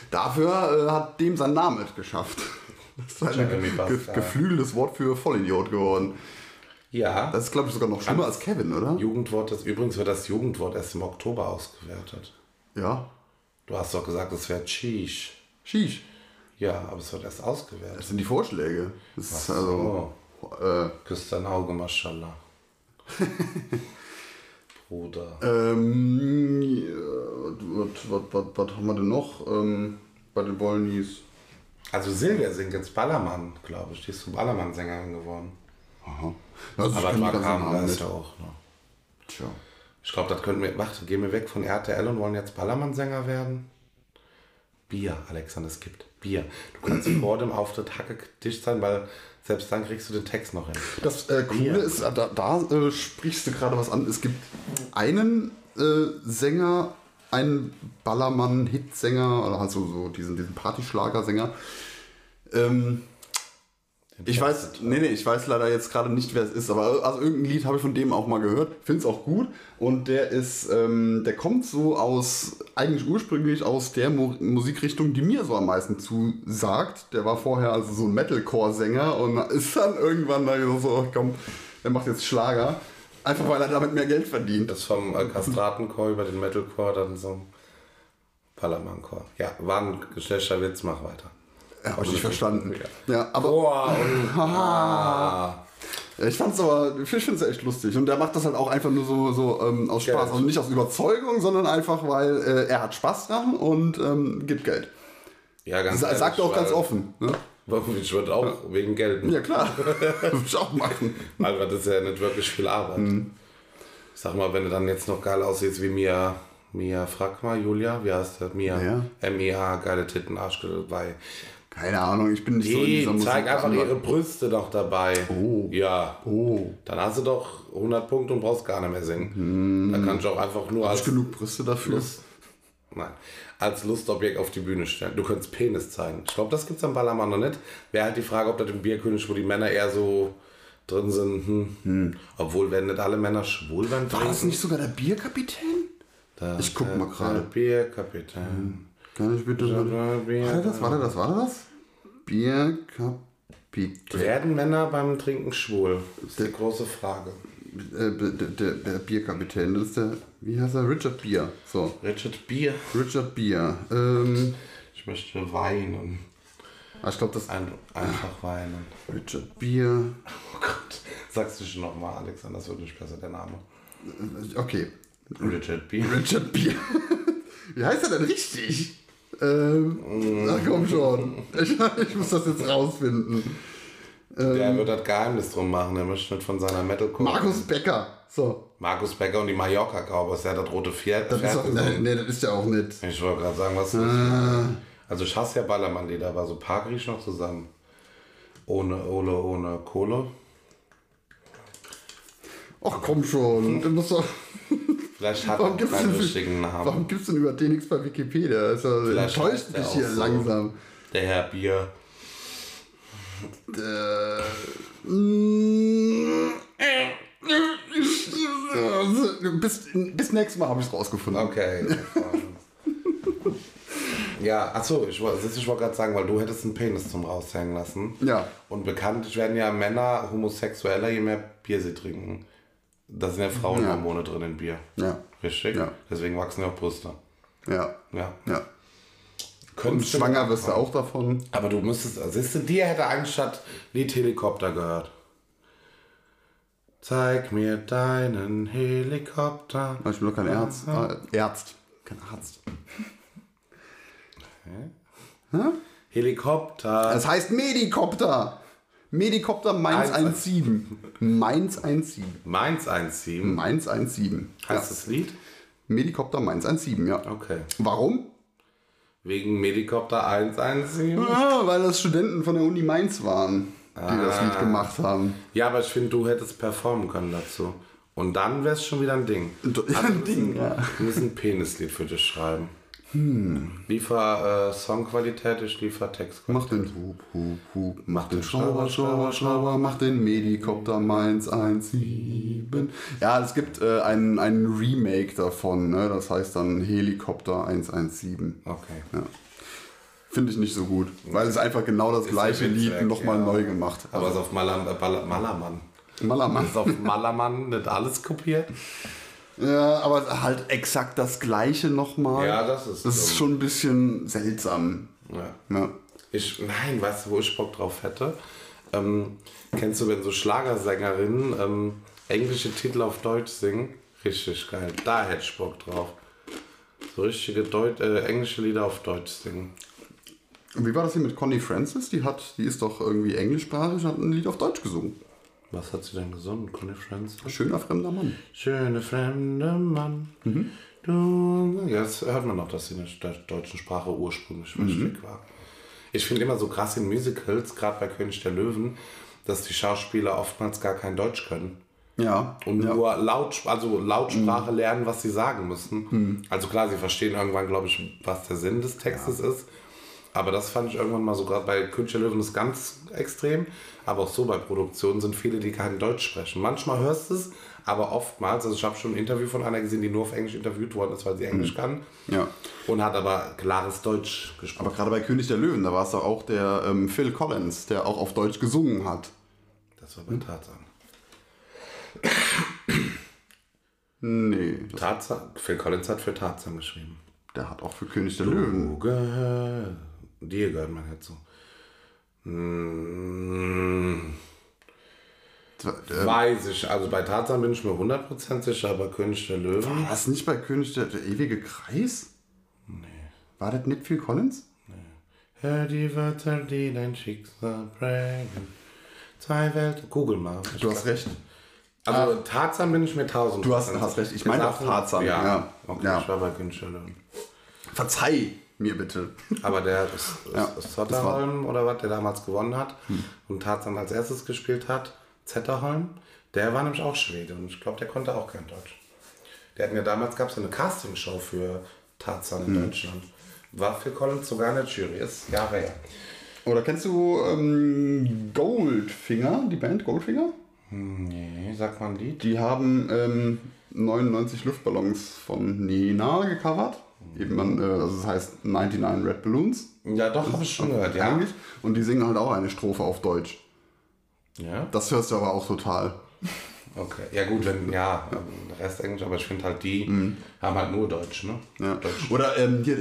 Dafür äh, hat dem sein Name es geschafft. Das ist ein ge geflügeltes Wort für Vollidiot geworden. Ja, Das ist, glaube ich, sogar noch schlimmer als Kevin, oder? Jugendwort, das, übrigens wird das Jugendwort erst im Oktober ausgewertet. Ja. Du hast doch gesagt, es wäre Cheesh. Sheesh. Ja, aber es wird erst ausgewertet. Das sind die Vorschläge. Das ist also. Äh, Küsst dein Auge, Mashallah. Bruder. ähm, was, was, was, was haben wir denn noch ähm, bei den Wollnies? Also Silvia singt jetzt Ballermann, glaube ich. Die ist zum Ballermann-Sängerin geworden. Aha. Also Aber ich Mark Namen ist ja auch. Ne? Tja. Ich glaube, das könnten wir. Warte, gehen wir weg von RTL und wollen jetzt Ballermann-Sänger werden? Bier, Alexander, es gibt Bier. Du kannst vor dem Auftritt hacke dicht sein, weil selbst dann kriegst du den Text noch hin. Das äh, Coole Bier. ist, da, da äh, sprichst du gerade was an. Es gibt einen äh, Sänger, einen Ballermann-Hitsänger, oder halt so, so diesen, diesen Partyschlagersänger. Ähm, ich weiß, nee, nee, ich weiß leider jetzt gerade nicht, wer es ist, aber also irgendein Lied habe ich von dem auch mal gehört. Finde es auch gut. Und der ist, ähm, der kommt so aus, eigentlich ursprünglich aus der Mu Musikrichtung, die mir so am meisten zusagt. Der war vorher also so ein Metalcore-Sänger und ist dann irgendwann da so, komm, der macht jetzt Schlager. Einfach weil er damit mehr Geld verdient. Das vom äh, Kastratenchor über den Metalcore dann so Ballermann-Chor. Ja, war ein schlechter Witz, mach weiter. Ja, habe ich nicht verstanden. Ja, aber Boah, und, ah. Ja, ich fand's aber, ich finde es echt lustig. Und der macht das halt auch einfach nur so, so ähm, aus Spaß. Geld. Also nicht aus Überzeugung, sondern einfach, weil äh, er hat Spaß dran und ähm, gibt Geld. Ja, ganz Das sagt er auch ganz offen. Ne? Ich würde auch wegen Geld. Ja, klar. Würde ich auch machen. Aber das ist ja nicht wirklich viel Arbeit. Ich sag mal, wenn du dann jetzt noch geil aussiehst wie Mia, Mia, frag mal, Julia, wie heißt das? Mia, Ja. M-I-A, geile Titten, Arschgürtel bei. Keine Ahnung, ich bin nicht so in Die dieser Musik. zeig einfach ihre Brüste noch dabei. Oh. Ja. Oh. Dann hast du doch 100 Punkte und brauchst gar nicht mehr singen. Dann kannst du auch einfach nur Hast als du genug Brüste dafür? Lust, nein, als Lustobjekt auf die Bühne stellen. Du könntest Penis zeigen. Ich glaube, das gibt es am Ballermann noch nicht. Wäre halt die Frage, ob das im Bierkönig, wo die Männer eher so drin sind. Hm. Obwohl, werden nicht alle Männer schwul beim War das nicht sogar der Bierkapitän? Da Ich guck mal gerade. der Bierkapitän. Kann ich bitte. War der das? War der das? War der das? Bierkapitän. Werden Männer beim Trinken schwul? Das ist die große Frage. Äh, der, der, der Bierkapitän, das ist der, wie heißt er? Richard Bier. So, Richard Bier. Richard Bier. Ähm, Ich möchte weinen. ah, ich glaube, das Ein, einfach weinen. Richard Bier. Oh Gott. Sagst du schon nochmal, Alexander, das wird nicht besser, der Name. Okay, Richard Bier. Richard Bier. wie heißt er denn richtig? Ähm, ach komm schon. Ich, ich muss das jetzt rausfinden. Der wird das Geheimnis drum machen, der möchte nicht von seiner Metalcore. Markus Becker. So. Markus Becker und die Mallorca Cowboys, der hat das rote Pferd. Das ist Pferd auch, nee, nee, das ist ja auch nicht. Ich wollte gerade sagen, was ist Also ich hasse ja Ballermann-Lieder, aber so ich noch zusammen. Ohne Ole, ohne Kohle. Ach komm schon. Du musst doch. Vielleicht hat Warum er gibt's keinen denn, richtigen Namen. warum gibt's denn über den nichts bei Wikipedia? Ist Vielleicht der mich hier so. langsam. Der Herr Bier. Äh, bis, bis nächstes Mal habe ich es rausgefunden. Okay. ja, achso, ich, ich wollte gerade sagen, weil du hättest einen Penis zum Raushängen lassen. Ja. Und bekanntlich werden ja Männer homosexueller, je mehr Bier sie trinken. Da sind ja Frauenhormone drin in Bier. Ja. Richtig? Ja. Deswegen wachsen ja auch Brüste. Ja. Ja. Ja. Und Könntest du- schwanger wirst du auch davon. Aber du müsstest, also siehst du, dir hätte eigentlich statt Lied Helikopter gehört. Zeig mir deinen Helikopter. Ich bin doch kein Arzt. Äh, Ärzt. Kein Arzt. Helikopter. Es heißt Medikopter. Medikopter Mainz 17. Mainz 17. Mainz einziehen. Mainz 17. Heißt Ja. das Lied? Medikopter Mainz 17, ja. Okay. Warum? Wegen Medikopter 117? Ah, weil das Studenten von der Uni Mainz waren, die das Ah. Lied gemacht haben. Ja, aber ich finde, du hättest performen können dazu. Und dann wäre es schon wieder ein Ding. Ja, Also, ein Ding, müssen- ja. Wir müssen ein Penislied für dich schreiben. Hm. Liefer äh, Songqualität, ich liefer Textqualität. Mach den Hup, Hup, Hup, mach den Schrauber, Schrauber, Schrauber, mach den Medikopter Mainz 17. Ja, es gibt äh, ein, ein Remake davon, ne? das heißt dann Helikopter 117. Okay. Ja. Finde ich nicht so gut, weil es einfach genau das gleiche der Witz Lied nochmal ja. neu gemacht hat. Aber es ist auf Malam, äh, Malermann. Malermann. Ist auf Malermann nicht alles kopiert? Ja, aber halt exakt das gleiche nochmal. Ja, das ist Das ist schon ein bisschen seltsam. Ja. Ja. Ich, nein, weißt du, wo ich Bock drauf hätte? Ähm, kennst du, wenn so Schlagersängerinnen ähm, englische Titel auf Deutsch singen? Richtig geil. Da hätte ich Bock drauf. So richtige Deut äh, englische Lieder auf Deutsch singen. Und wie war das hier mit Connie Francis? Die hat, die ist doch irgendwie englischsprachig, hat ein Lied auf Deutsch gesungen. Was hat sie denn gesungen? Conny Francis? Schöner fremder Mann. Schöne fremde Mann. Du. Ja, das hört man noch, dass sie in der deutschen Sprache ursprünglich mächtig war. Ich finde immer so krass in Musicals, gerade bei König der Löwen, dass die Schauspieler oftmals gar kein Deutsch können. Ja. Und ja. nur laut, also Lautsprache lernen, was sie sagen müssen. Also klar, sie verstehen irgendwann, glaube ich, was der Sinn des Textes ist. Aber das fand ich irgendwann mal so, gerade bei König der Löwen ist ganz extrem. Aber auch so bei Produktionen sind viele, die kein Deutsch sprechen. Manchmal hörst du es, aber oftmals, also ich habe schon ein Interview von einer gesehen, die nur auf Englisch interviewt worden ist, weil sie Englisch kann. Ja. Und hat aber klares Deutsch gesprochen. Aber gerade bei König der Löwen, da war es doch auch der ähm, Phil Collins, der auch auf Deutsch gesungen hat. Das war bei Tarzan. Nee, Tarzan, Phil Collins hat für Tarzan geschrieben. der hat auch für König der Löwen. Du gehör, dir gehört mein Herz so. Hm, weiß ich, also bei Tarzan bin ich mir 100% sicher, aber König der Löwen. war das nicht bei König der, der ewige Kreis? Nee. War das nicht Phil Collins? Hör die Wörter, die dein Schicksal prägen. Zwei Welten. Google mal. Du hast recht. Also Tarzan bin ich mir 1000. Du hast- hast recht. Ich meine auch Tarzan, Ja, ja. okay, Ja. ich war bei König der Löwen. Verzeih mir bitte. Aber der ist, Ja, ist, ist Zotterholm oder was, der damals gewonnen hat und Tarzan als erstes gespielt hat, Zetterholm, der war nämlich auch Schwede und ich glaube, der konnte auch kein Deutsch. Der hat mir damals gab es eine Castingshow für Tarzan in Deutschland. War Phil Collins sogar in der Jury, ist Jahre her. Oder kennst du ähm, Goldfinger, die Band Goldfinger? Nee, sag mal ein Lied. Die haben ähm, 99 Luftballons von Nena gecovert. Eben man, äh, also das heißt 99 Red Balloons. Ja, doch, habe ich schon gehört, ja. Eigentlich. Und die singen halt auch eine Strophe auf Deutsch. Ja, Das hörst du aber auch total. okay. Ja gut, wenn, ja, der Rest Englisch, aber ich finde halt, die haben halt nur Deutsch, ne? Ja. Deutsch. Oder ähm, hier,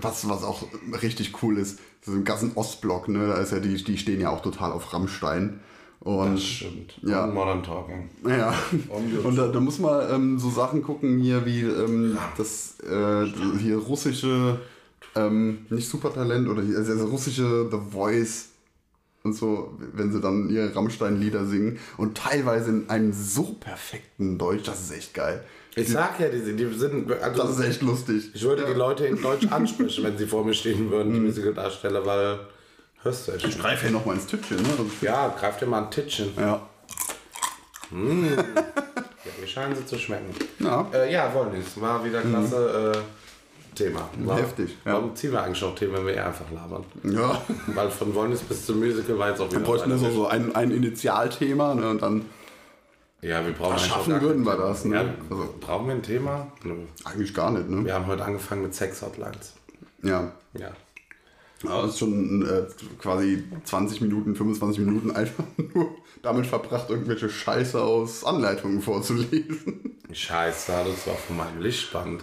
was, was auch richtig cool ist, so im ganzen Ostblock, ne? Da ist ja die, die stehen ja auch total auf Rammstein. Und Das stimmt. Ja. Und Modern Talking. Ja, Und da, da muss man ähm, so Sachen gucken hier wie ähm, das äh, hier russische, ähm, nicht Supertalent oder hier, also das russische The Voice und so, wenn sie dann ihre Rammstein-Lieder singen und teilweise in einem so perfekten Deutsch, das ist echt geil. Ich sag ja, die, sind- die sind. Also, Das ist echt lustig. ich würde die Leute in Deutsch ansprechen, wenn sie vor mir stehen würden, die Musicaldarsteller, weil. Hörst du echt. Greif hier nochmal ins Tütchen, ne? Ja, greif dir mal ein Tittchen. Ja. Ja, wir scheinen sie zu schmecken. Ja. Äh, ja, Wollnis. War wieder klasse äh, Thema. War, Heftig, ja. Warum ziehen wir eigentlich noch Themen, wenn wir eher einfach labern? Ja. Weil von Wollnis bis zum Musical war jetzt auch wieder Wir bräuchten nur so, ein, ein Initialthema ne, und dann Ja, wir brauchen eigentlich schaffen würden wir das, ne? Ja, Also- brauchen wir ein Thema? Eigentlich gar nicht. Ne? Wir haben heute angefangen mit Sex-Hotlines. Ja. Ja. Ja, das ist schon äh, quasi 20 Minuten, 25 Minuten einfach nur damit verbracht, irgendwelche Scheiße aus Anleitungen vorzulesen. Scheiße, das war von meinem Lichtband.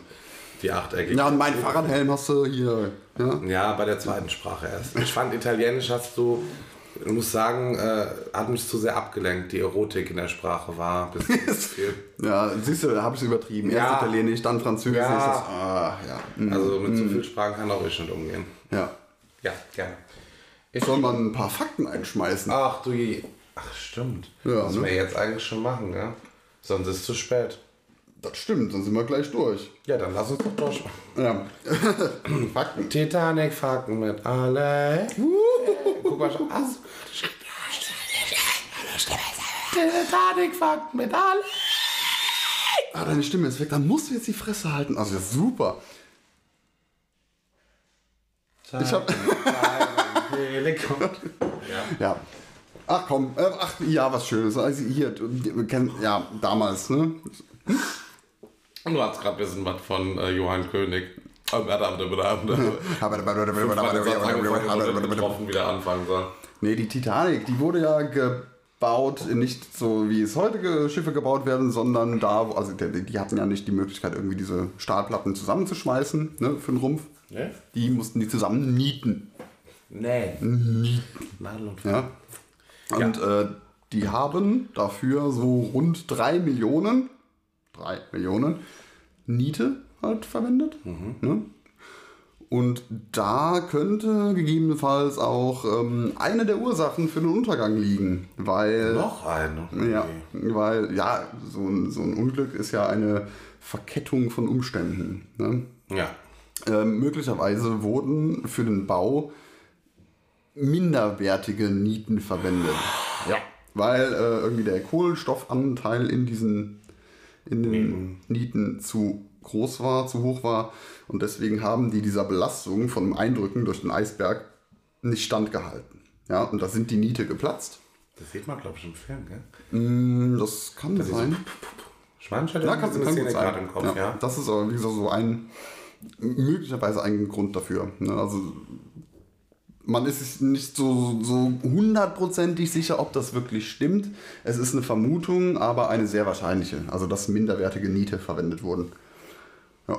Die achteckige. Ja, und mein Fahrradhelm hast du hier. Ja, Ja, bei der zweiten Sprache erst. Ich fand Italienisch hast du, ich muss sagen, äh, hat mich zu sehr abgelenkt. Die Erotik in der Sprache war ein bisschen viel. ja siehst du, da habe ich es übertrieben. Erst Ja. Italienisch, dann Französisch. Ja. Das, ah, ja. Hm. Also mit so viel Sprachen kann auch ich nicht umgehen. ja. Ja, gerne. Soll man ein paar Fakten einschmeißen? Ach du je. Ach stimmt. Ja, Müssen ne? wir jetzt eigentlich schon machen, ja? Sonst ist es zu spät. Das stimmt, dann sind wir gleich durch. Ja, dann lass uns doch durchmachen. Ja. Fakten. Titanic Fakten mit alle. Guck mal schon. Ach, Titanic Fakten mit alle. Ah, deine Stimme ist weg. Dann musst du jetzt die Fresse halten. Also, ist super. Ich hab-. Ja. Ja. Ach komm, äh, ach ja, was Schönes. Also hier, kennen, ja, damals, ne? Und du hast gerade ein bisschen was von äh, Johann König. Oh, wieder anfangen soll. Nee, die Titanic, die wurde ja gebaut, nicht so wie es heutige Schiffe gebaut werden, sondern da, wo- also die, die hatten ja nicht die Möglichkeit, irgendwie diese Stahlplatten zusammenzuschmeißen, ne, für den Rumpf. Ne? Die mussten die zusammen nieten. Nee. Nadel und Ja. Und Äh, die haben dafür so rund 3 Millionen, 3 Millionen Niete halt verwendet. Ne? Und da könnte gegebenenfalls auch ähm, eine der Ursachen für den Untergang liegen, weil Noch eine. ja, weil ja so ein, so ein Unglück ist ja eine Verkettung von Umständen. Ne? Ja. Ähm, möglicherweise wurden für den Bau minderwertige Nieten verwendet. Ja. Weil äh, irgendwie der Kohlenstoffanteil in diesen in den Nieten zu groß war, zu hoch war. Und deswegen haben die dieser Belastung von dem Eindrücken durch den Eisberg nicht standgehalten. Ja, und da sind die Niete geplatzt. Das sieht man, glaube ich, im Film, gell? Hm, Das kann sein. Ich meine, ich hatte Ja, ja, kann, kann gut sein. im Kopf, ja. Das ist aber, wie gesagt, so ein, möglicherweise ein Grund dafür. Ne? Also, man ist sich nicht so, so hundertprozentig sicher, ob das wirklich stimmt. Es ist eine Vermutung, aber eine sehr wahrscheinliche. Also, dass minderwertige Niete verwendet wurden. Ja.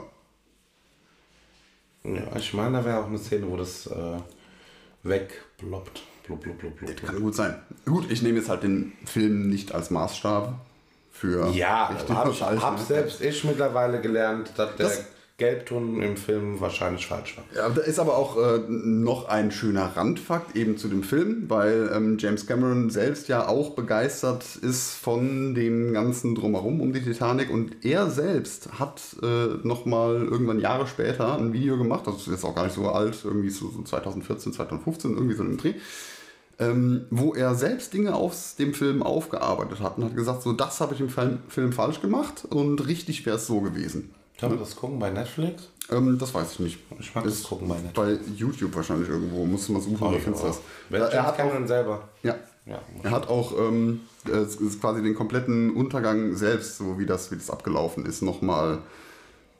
Ja, ich meine, da wäre auch eine Szene, wo das äh, wegbloppt. Blub, blub, blub, blub. Kann gut sein. Gut, ich nehme jetzt halt den Film nicht als Maßstab für Ja, richtig hab, oder ich, hab ne? selbst ich mittlerweile gelernt, dass der Das- Gelbton im Film wahrscheinlich falsch war. Ja, da ist aber auch äh, noch ein schöner Randfakt eben zu dem Film, weil ähm, James Cameron selbst ja auch begeistert ist von dem ganzen Drumherum um die Titanic und er selbst hat äh, nochmal irgendwann Jahre später ein Video gemacht, das ist jetzt auch gar nicht so alt, irgendwie so, so 2014, 2015, irgendwie so im Dreh, ähm, wo er selbst Dinge aus dem Film aufgearbeitet hat und hat gesagt, so das habe ich im Film falsch gemacht und richtig wäre es so gewesen. Kann man das gucken bei Netflix? Ähm, das weiß ich nicht. Ich mag das gucken bei Netflix. Bei YouTube wahrscheinlich irgendwo. Musst du mal suchen, Oh, oder findest das. Wer Ja, er hat auch, selber. ja, Ja. er hat auch ähm, quasi den kompletten Untergang selbst, so wie das, wie das abgelaufen ist, nochmal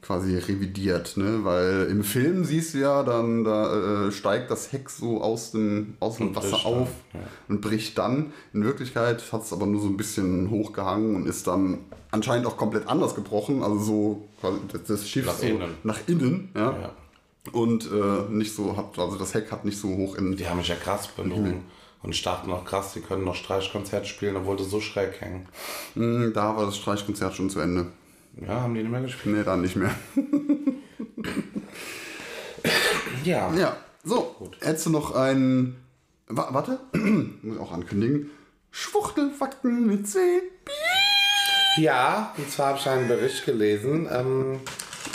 quasi revidiert. Ne? Weil im Film siehst du ja, dann da äh, steigt das Heck so aus dem, aus dem Und Wasser dann, auf ja. und bricht dann. In Wirklichkeit hat es aber nur so ein bisschen hochgehangen und ist dann anscheinend auch komplett anders gebrochen. Also so quasi das, das Schiff Nach so innen. nach innen. Ja. Ja. Und äh, nicht so hat, also das Heck hat nicht so hoch in. Die haben mich ja krass belogen. Und ich dachte noch krass, die können noch Streichkonzert spielen, obwohl das so schräg hängen. Mm, Da war das Streichkonzert schon zu Ende. Ja, haben die nicht mehr gespielt? Nee, dann nicht mehr. Ja. Ja, so. Hättest du noch ein. Wa warte, muss ich auch ankündigen. Schwuchtelfakten mit C. Ja, und zwar habe ich einen Bericht gelesen. Ähm,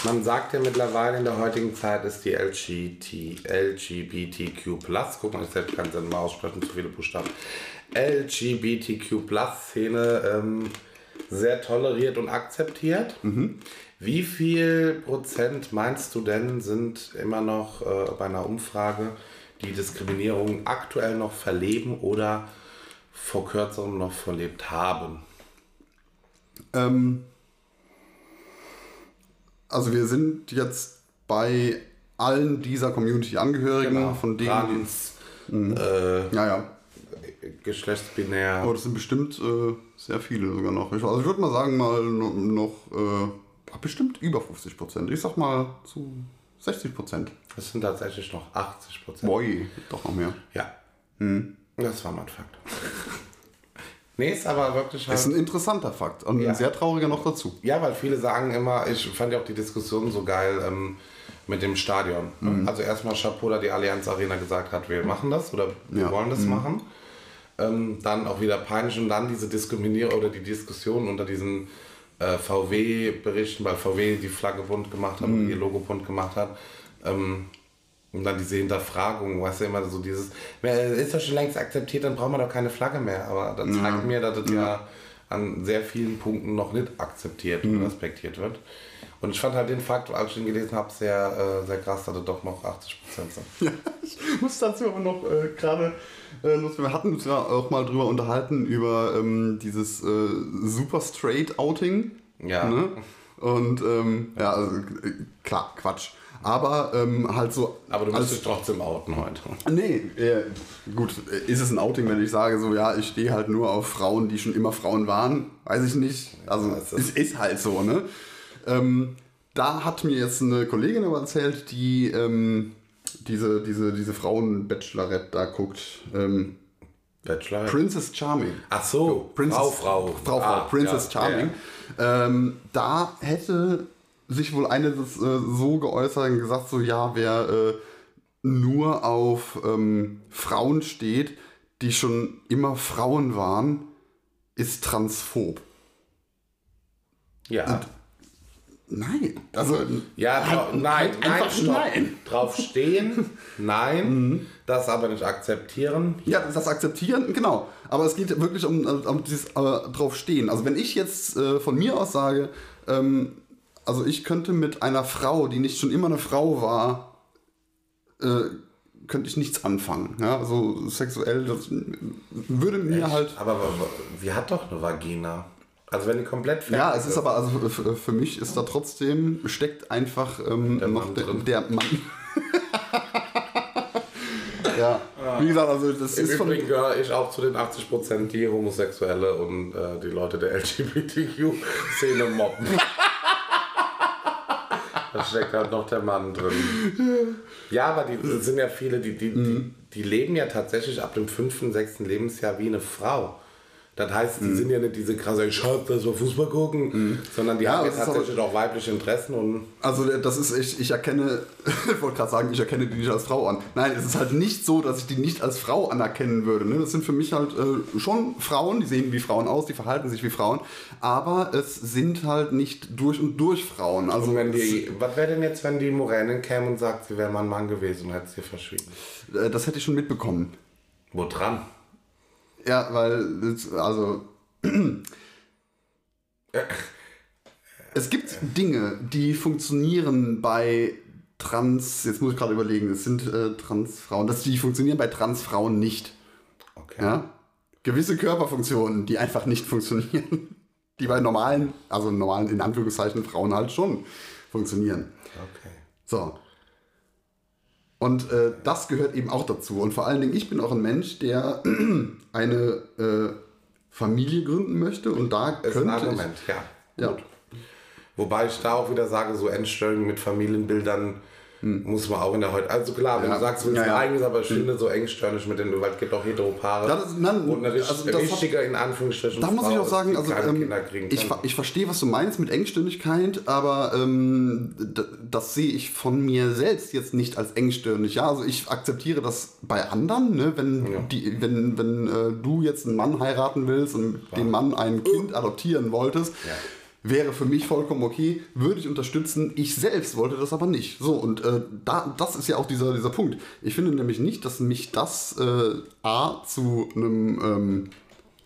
man sagt ja mittlerweile in der heutigen Zeit ist die LGBT, LGBTQ+, guck mal, ich selbst kann es mal aussprechen, zu viele Buchstaben, LGBTQ+-Szene ähm, sehr toleriert und akzeptiert. Wie viel Prozent meinst du denn sind immer noch äh, bei einer Umfrage, die Diskriminierung aktuell noch verleben oder vor kürzerem noch verlebt haben? Ähm, also wir sind jetzt bei allen dieser Community-Angehörigen, von denen... Trans, äh, Ja, ja. geschlechtsbinär. Aber das sind bestimmt äh, sehr viele sogar noch. Ich, also ich würde mal sagen, mal no- noch äh, bestimmt über 50 Prozent. Ich sag mal zu 60 Prozent. Das sind tatsächlich noch 80 Prozent. Boy, doch noch mehr. Ja. Das war mein Fakt. nee, ist aber wirklich halt. Das ist ein interessanter Fakt und Ja. ein sehr trauriger noch dazu. Ja, weil viele sagen immer, ich fand ja auch die Diskussion so geil ähm, mit dem Stadion. Mhm. Also erstmal Chapeau, da die Allianz Arena gesagt hat, wir machen das oder wir Ja. Mhm. wollen das machen. Ähm, dann auch wieder peinlich und dann diese Diskriminierung oder die Diskussion unter diesen äh, VW-Berichten, weil VW die Flagge bunt gemacht hat Mhm. und ihr Logo bunt gemacht hat. Ähm, und dann diese Hinterfragung, weißt du, immer so dieses, "Ja, ist doch schon längst akzeptiert, dann brauchen wir doch keine Flagge mehr. Aber das zeigt mir, dass das ja. an sehr vielen Punkten noch nicht akzeptiert und respektiert wird. Und ich fand halt den Fakt, als ich den gelesen habe, sehr, äh, sehr krass, dass es doch noch 80% sind. Ich muss dazu aber noch äh, gerade äh, wir hatten uns ja auch mal drüber unterhalten, über ähm, dieses äh, Super Straight Outing. Ja. Ne? Und ähm, ja, also, äh, klar, Quatsch. Aber ähm, halt so. Aber du musst dich trotzdem outen heute. Nee, äh, gut, ist es ein Outing, wenn ich sage, so, ja, ich stehe halt nur auf Frauen, die schon immer Frauen waren? Weiß ich nicht. Also, Ja, es es ist- ist halt so, ne? Ähm, da hat mir jetzt eine Kollegin aber erzählt, die ähm, diese, diese, diese Frauen-Bachelorette da guckt. Ähm, Bachelor. Princess Charming. Ach so, Princess, Frau, Frau. Frau, Frau Ah, Princess ja, Charming. Ähm, da hätte sich wohl eine das, äh, so geäußert und gesagt, so ja, wer äh, nur auf ähm, Frauen steht, die schon immer Frauen waren, ist transphob. Ja. ja. Nein. Also, Ja, nein, halt nein, einfach stopp. nein. Drauf stehen, nein, das aber nicht akzeptieren. Ja, das akzeptieren, genau. Aber es geht wirklich um, um dieses äh, drauf stehen. Also wenn ich jetzt äh, von mir aus sage, ähm, also ich könnte mit einer Frau, die nicht schon immer eine Frau war, äh, könnte ich nichts anfangen. Ja, also sexuell, das würde mir halt. Aber wa- wa- sie hat doch eine Vagina. Also wenn die komplett fertig Ja, es ist aber, also für, mich ist da trotzdem, steckt einfach ähm, Der noch Mann der, drin. der Mann. ja, wie gesagt, also das Im ist von. Übrigen gehöre ich auch zu den 80%, die Homosexuelle und äh, die Leute der LGBTQ-Szene mobben. da steckt halt noch der Mann drin. Ja, aber die es sind ja viele, die, die, die, die leben ja tatsächlich ab dem fünften, sechsten Lebensjahr wie eine Frau. Das heißt, die sind ja nicht diese krasse Schatz, dass wir Fußball gucken, sondern die Ja, haben ja tatsächlich auch weibliche Interessen und Also das ist, ich, ich erkenne, ich wollte gerade sagen, ich erkenne die nicht als Frau an. Nein, es ist halt nicht so, dass ich die nicht als Frau anerkennen würde. Ne? Das sind für mich halt äh, schon Frauen, die sehen wie Frauen aus, die verhalten sich wie Frauen, aber es sind halt nicht durch und durch Frauen. Also Und wenn die, was wäre denn jetzt, wenn die Moränin käme und sagt, sie wäre mal ein Mann gewesen und hätte es ihr verschwiegen? äh, das hätte ich schon mitbekommen. Wo dran? Ja, weil, also. es gibt Dinge, die funktionieren bei Trans. Jetzt muss ich gerade überlegen, es sind äh, Transfrauen. Das, die funktionieren bei Transfrauen nicht. Okay. Ja? Gewisse Körperfunktionen, die einfach nicht funktionieren. Die bei normalen, also normalen, in Anführungszeichen, Frauen halt schon funktionieren. Okay. So. Und äh, das gehört eben auch dazu. Und vor allen Dingen, ich bin auch ein Mensch, der eine äh, Familie gründen möchte. Und da Ist ein könnte Argument, ja. Ja. Gut. Wobei ich da auch wieder sage, so Endstellungen mit Familienbildern muss man auch in der heute. Also klar, wenn Ja. du sagst, du willst Ja, ein ja. eigenes, aber ich finde so engstirnig mit den, weil es gibt auch Heteropaare. Das ist- nein, und eine also das hat- richtige, in Anführungsstrichen, Da muss ich auch sagen, also ähm, ich, ich verstehe, was du meinst mit Engstirnigkeit, aber ähm, das sehe ich von mir selbst jetzt nicht als engstirnig. Ja, also ich akzeptiere das bei anderen, ne? wenn, die, wenn, wenn äh, du jetzt einen Mann heiraten willst und mit dem Mann ein Kind adoptieren wolltest. Ja. Wäre für mich vollkommen okay, würde ich unterstützen. Ich selbst wollte das aber nicht. So, und äh, da, das ist ja auch dieser, dieser Punkt. Ich finde nämlich nicht, dass mich das äh, A zu einem ähm,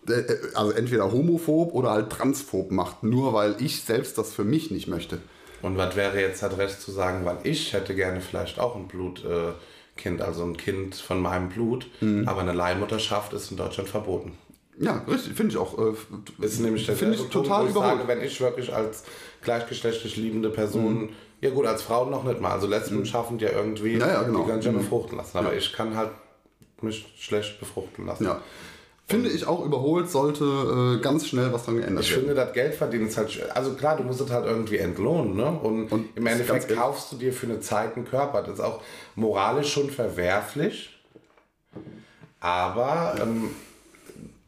äh, also entweder homophob oder halt transphob macht, nur weil ich selbst das für mich nicht möchte. Und was wäre jetzt halt recht zu sagen, weil ich hätte gerne vielleicht auch ein Blutkind, also ein Kind von meinem Blut, Mhm. aber eine Leihmutterschaft ist in Deutschland verboten. Ja, richtig, finde ich auch. Äh, Das ist nämlich der Finde ich Punkt, total ich sage, wenn ich wirklich als gleichgeschlechtlich liebende Person, ja gut, als Frau noch nicht mal, also Lesben schaffen ja irgendwie, Mhm. Ja, ja, genau. die können ja Mhm. befruchten lassen, aber ich kann halt mich schlecht befruchten lassen. ja. Finde ich auch überholt, sollte äh, ganz schnell was dran geändert Ich werden. finde, das Geld verdienen ist halt, also klar, du musst es halt irgendwie entlohnen, ne? Und, Und im Endeffekt kaufst du dir für eine Zeit einen Körper. Das ist auch moralisch schon verwerflich. Aber ähm,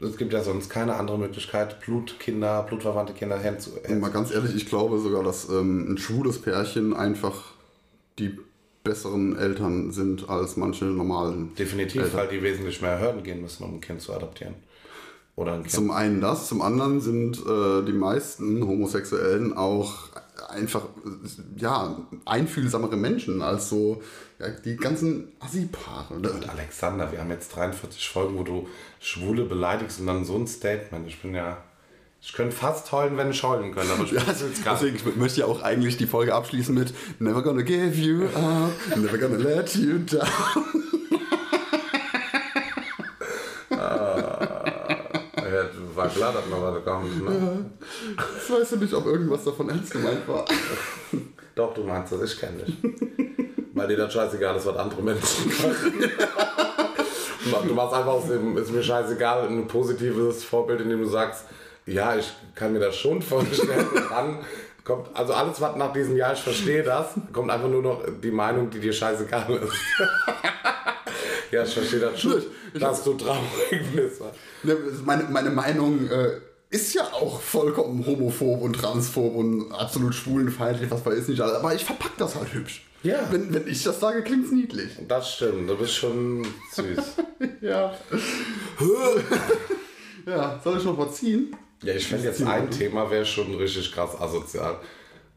es gibt ja sonst keine andere Möglichkeit, Blutkinder, blutverwandte Kinder hinzu. Und mal ganz ehrlich, ich glaube sogar, dass ähm, ein schwules Pärchen einfach die besseren Eltern sind als manche normalen. Definitiv, weil die wesentlich mehr Hürden gehen müssen, um ein Kind zu adoptieren. Oder ein Kind. Zum einen das, zum anderen sind äh, die meisten Homosexuellen auch einfach ja, einfühlsamere Menschen als so die ganzen Assi-Paare. ne? Und Alexander, wir haben jetzt 43 Folgen, wo du Schwule beleidigst und dann so ein Statement. Ich bin ja. Ich könnte fast heulen, wenn ich heulen könnte, aber ich Ja, will's gar deswegen ich möchte ja auch eigentlich die Folge abschließen mit Never gonna give you up, never gonna let you down. Ja, war klar, dass noch was kommt. Ne? Jetzt weißt du nicht, ob irgendwas davon ernst gemeint war. Doch, du meinst das, ich kenne dich. Weil dir das scheißegal ist, was andere Menschen machen. du machst einfach aus dem, ist mir scheißegal, ein positives Vorbild, indem du sagst, ja, ich kann mir das schon vorstellen. Und dann kommt, also alles, was nach diesem Jahr, ich verstehe das, kommt einfach nur noch die Meinung, die dir scheißegal ist. ja, ich verstehe das schon, dass du traurig bist. Ne, Meine, meine Meinung äh, ist ja auch vollkommen homophob und transphob und absolut schwulenfeindlich, was weiß ich nicht. Aber ich verpack das halt hübsch. Ja. Wenn, wenn ich das sage, klingt's niedlich. Das stimmt, du bist schon süß. Ja. ja, soll ich noch was ziehen? Ja, ich finde jetzt ein Thema wäre schon richtig krass asozial.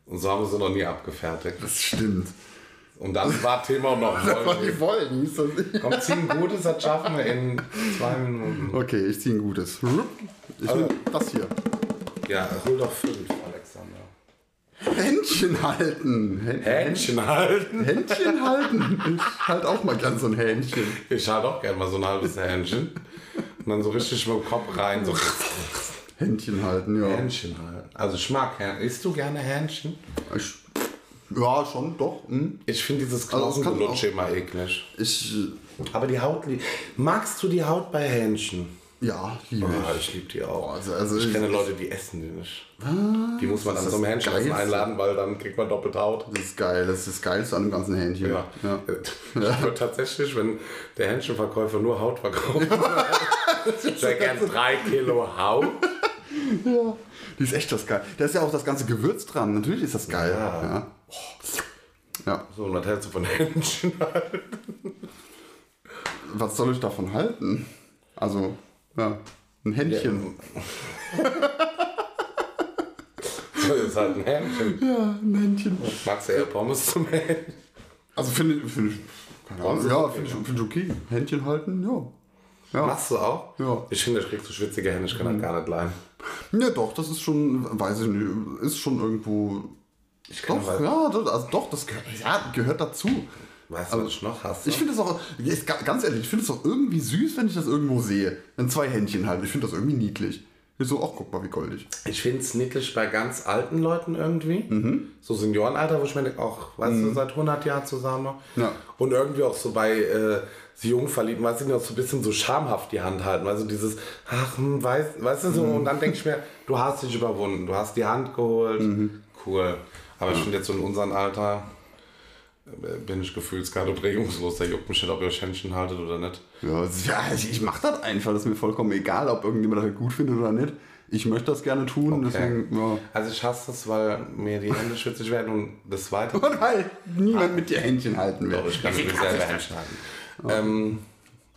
Und so haben wir sie noch nie abgefertigt. Das stimmt. Und dann war Thema noch Aber voll. die das nicht. Komm, zieh ein Gutes, das schaffen wir in zwei Minuten. Okay, ich ziehe ein gutes. Ich Also- das hier. Ja, hol doch fünf. Händchen halten. Hä- Hähnchen halten. Händchen halten. Ich halt auch mal gern so ein Hähnchen. Ich halte auch gerne mal so ein halbes Hähnchen. Und dann so richtig mit dem Kopf rein, so Händchen halten, ja. Hähnchen halten. Also ich mag Hähnchen. Isst du gerne Hähnchen? Ich, ja, schon, doch. Hm. Ich finde dieses Also Knochengelutsche immer eklig. Ich, Aber die Haut, magst du die Haut bei Hähnchen? Ja, liebe Ja, ich. ich liebe die auch. Also- also ich ich- kenne Leute, die essen die nicht. Die muss man so einem Hähnchen einladen, weil dann kriegt man doppelt Haut. Das ist geil, das ist das Geilste an dem ganzen Hähnchen. Ja. ja. Ich würde tatsächlich, wenn der Hähnchenverkäufer nur Haut verkauft, ich hätte gern drei Kilo Haut. Ja. Die ist echt das geil. Da ist ja auch das ganze Gewürz dran. Natürlich ist das geil. Ja. Ja. ja. So, und was hältst du von Hähnchen halt? Was soll ich davon halten? Also, ja. Ein Händchen. Das ist halt ein Hähnchen. Ja, ein Händchen. Magst du eher Pommes zum Hähnchen? Also finde ich, find ich, keine Ahnung. Ja, okay, finde ich, find ich okay. Händchen halten, ja. Ja. Machst du auch? Ja. Ich finde, ich krieg so schwitzige Hände, ich kann das gar nicht leiden. Ja, doch, das ist schon, weiß ich nicht, ist schon irgendwo. Ich kann Doch, ja, das, also doch, das gehört, ja, gehört dazu. Weißt du, was ich noch hasse? Ich finde es auch, ga- ganz ehrlich, ich finde es auch irgendwie süß, wenn ich das irgendwo sehe. Wenn zwei Händchen halten, ich finde das irgendwie niedlich. Ich so, ach, guck mal, wie goldig. Ich finde es niedlich bei ganz alten Leuten irgendwie. So Seniorenalter, wo ich mir denke, ach, weißt du, seit 100 Jahren zusammen. Ja. Und irgendwie auch so bei äh, so Jungverliebten, weißt du, die auch so ein bisschen so schamhaft die Hand halten. Also dieses, ach, hm, weiß, weißt du, so. Und dann denke ich mir, du hast dich überwunden, du hast die Hand geholt. Cool. Aber ich finde jetzt so in unserem Alter bin ich gefühlsgrad und regungslos. Da juckt mich nicht, ob ihr euch Händchen haltet oder nicht. Ja, ja ich, ich mache das einfach, das ist mir vollkommen egal, ob irgendjemand das gut findet oder nicht. Ich möchte das gerne tun, deswegen, ja. Also ich hasse das, weil mir die Hände schwitzig werden und das Zweite... Und weil niemand mit dir Händchen halten will. Doch, ich kann mir selber Händchen halten. Ähm,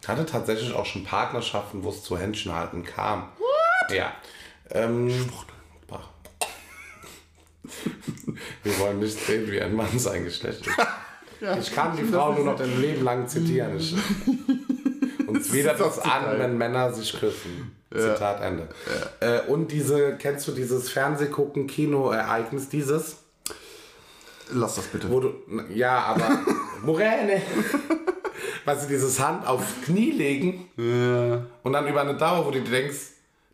hatte tatsächlich auch schon Partnerschaften, wo es zu Händchen halten kam. Ja. Ähm, bah. Wir wollen nicht sehen, wie ein Mann sein Geschlecht ist. ich kann die Frau nur noch ein Leben lang zitieren. Ich, uns widert es so an, wenn Männer sich küssen. Zitat Ende. Äh, und diese, kennst du dieses Fernsehgucken, Kinoereignis, dieses? Lass das bitte. Du, ja, aber Moräne. Weil sie dieses Hand auf Knie legen Ja. und dann über eine Dauer, wo du dir denkst,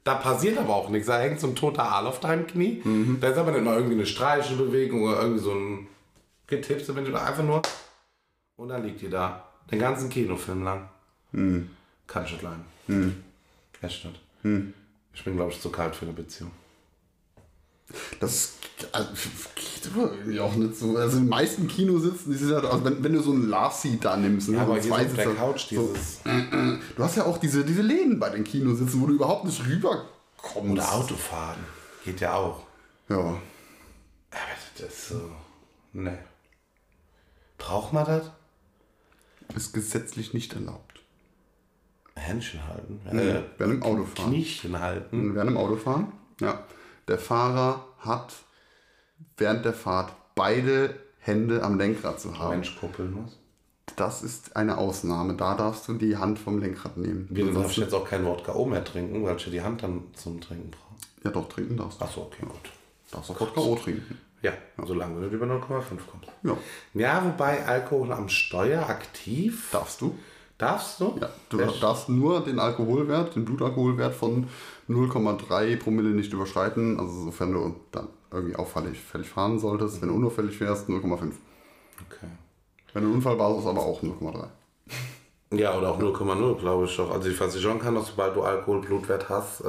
da passiert aber auch nichts. Da hängt so ein toter Aal auf deinem Knie. Da ist aber nicht mal irgendwie eine Streichelbewegung oder irgendwie so ein Getippse, wenn du einfach nur. Und dann liegt die da. Den ganzen Kinofilm lang. Kann ich nicht leiden. Echt nicht. Ich bin, glaube ich, zu kalt für eine Beziehung. Das also, geht aber auch nicht so. Also die meisten Kinositzen, halt, also wenn, wenn du so einen Love-Seat da nimmst, ne, Ja, aber so hier so auf der Zweisitzer, Couch dieses. du hast ja auch diese, diese Läden bei den Kinositzen, wo du überhaupt nicht rüberkommst. Oder Autofahren. Geht ja auch. Ja. Aber das ist so. Ne. Braucht man das? Ist gesetzlich nicht erlaubt. Händchen halten. Während dem Autofahren. Kniechen halten. Während dem Autofahren, ja. Der Fahrer hat während der Fahrt beide Hände am Lenkrad zu haben. Mensch kuppeln muss. Das ist eine Ausnahme. Da darfst du die Hand vom Lenkrad nehmen. Wir darf ich Ansonsten- jetzt auch kein Wodka O mehr trinken, weil ich ja die Hand dann zum Trinken brauche. ja, doch, trinken darfst du. Achso, okay, gut. Darfst auch Wodka O trinken. Ja, solange du über 0,5 kommst. Ja. Ja, wobei Alkohol am Steuer aktiv. Darfst du? Darfst du? Ja. Du Sehr darfst nur den Alkoholwert, den Blutalkoholwert von 0,3 Promille nicht überschreiten. Also sofern du dann irgendwie auffällig fällig fahren solltest. Wenn du unauffällig fährst, 0,5. Okay. Wenn du einen Unfall warst, ist aber auch 0,3. Ja, oder auch 0,0, glaube ich doch. Also die Versicherung kann doch, sobald du Alkoholblutwert hast, äh,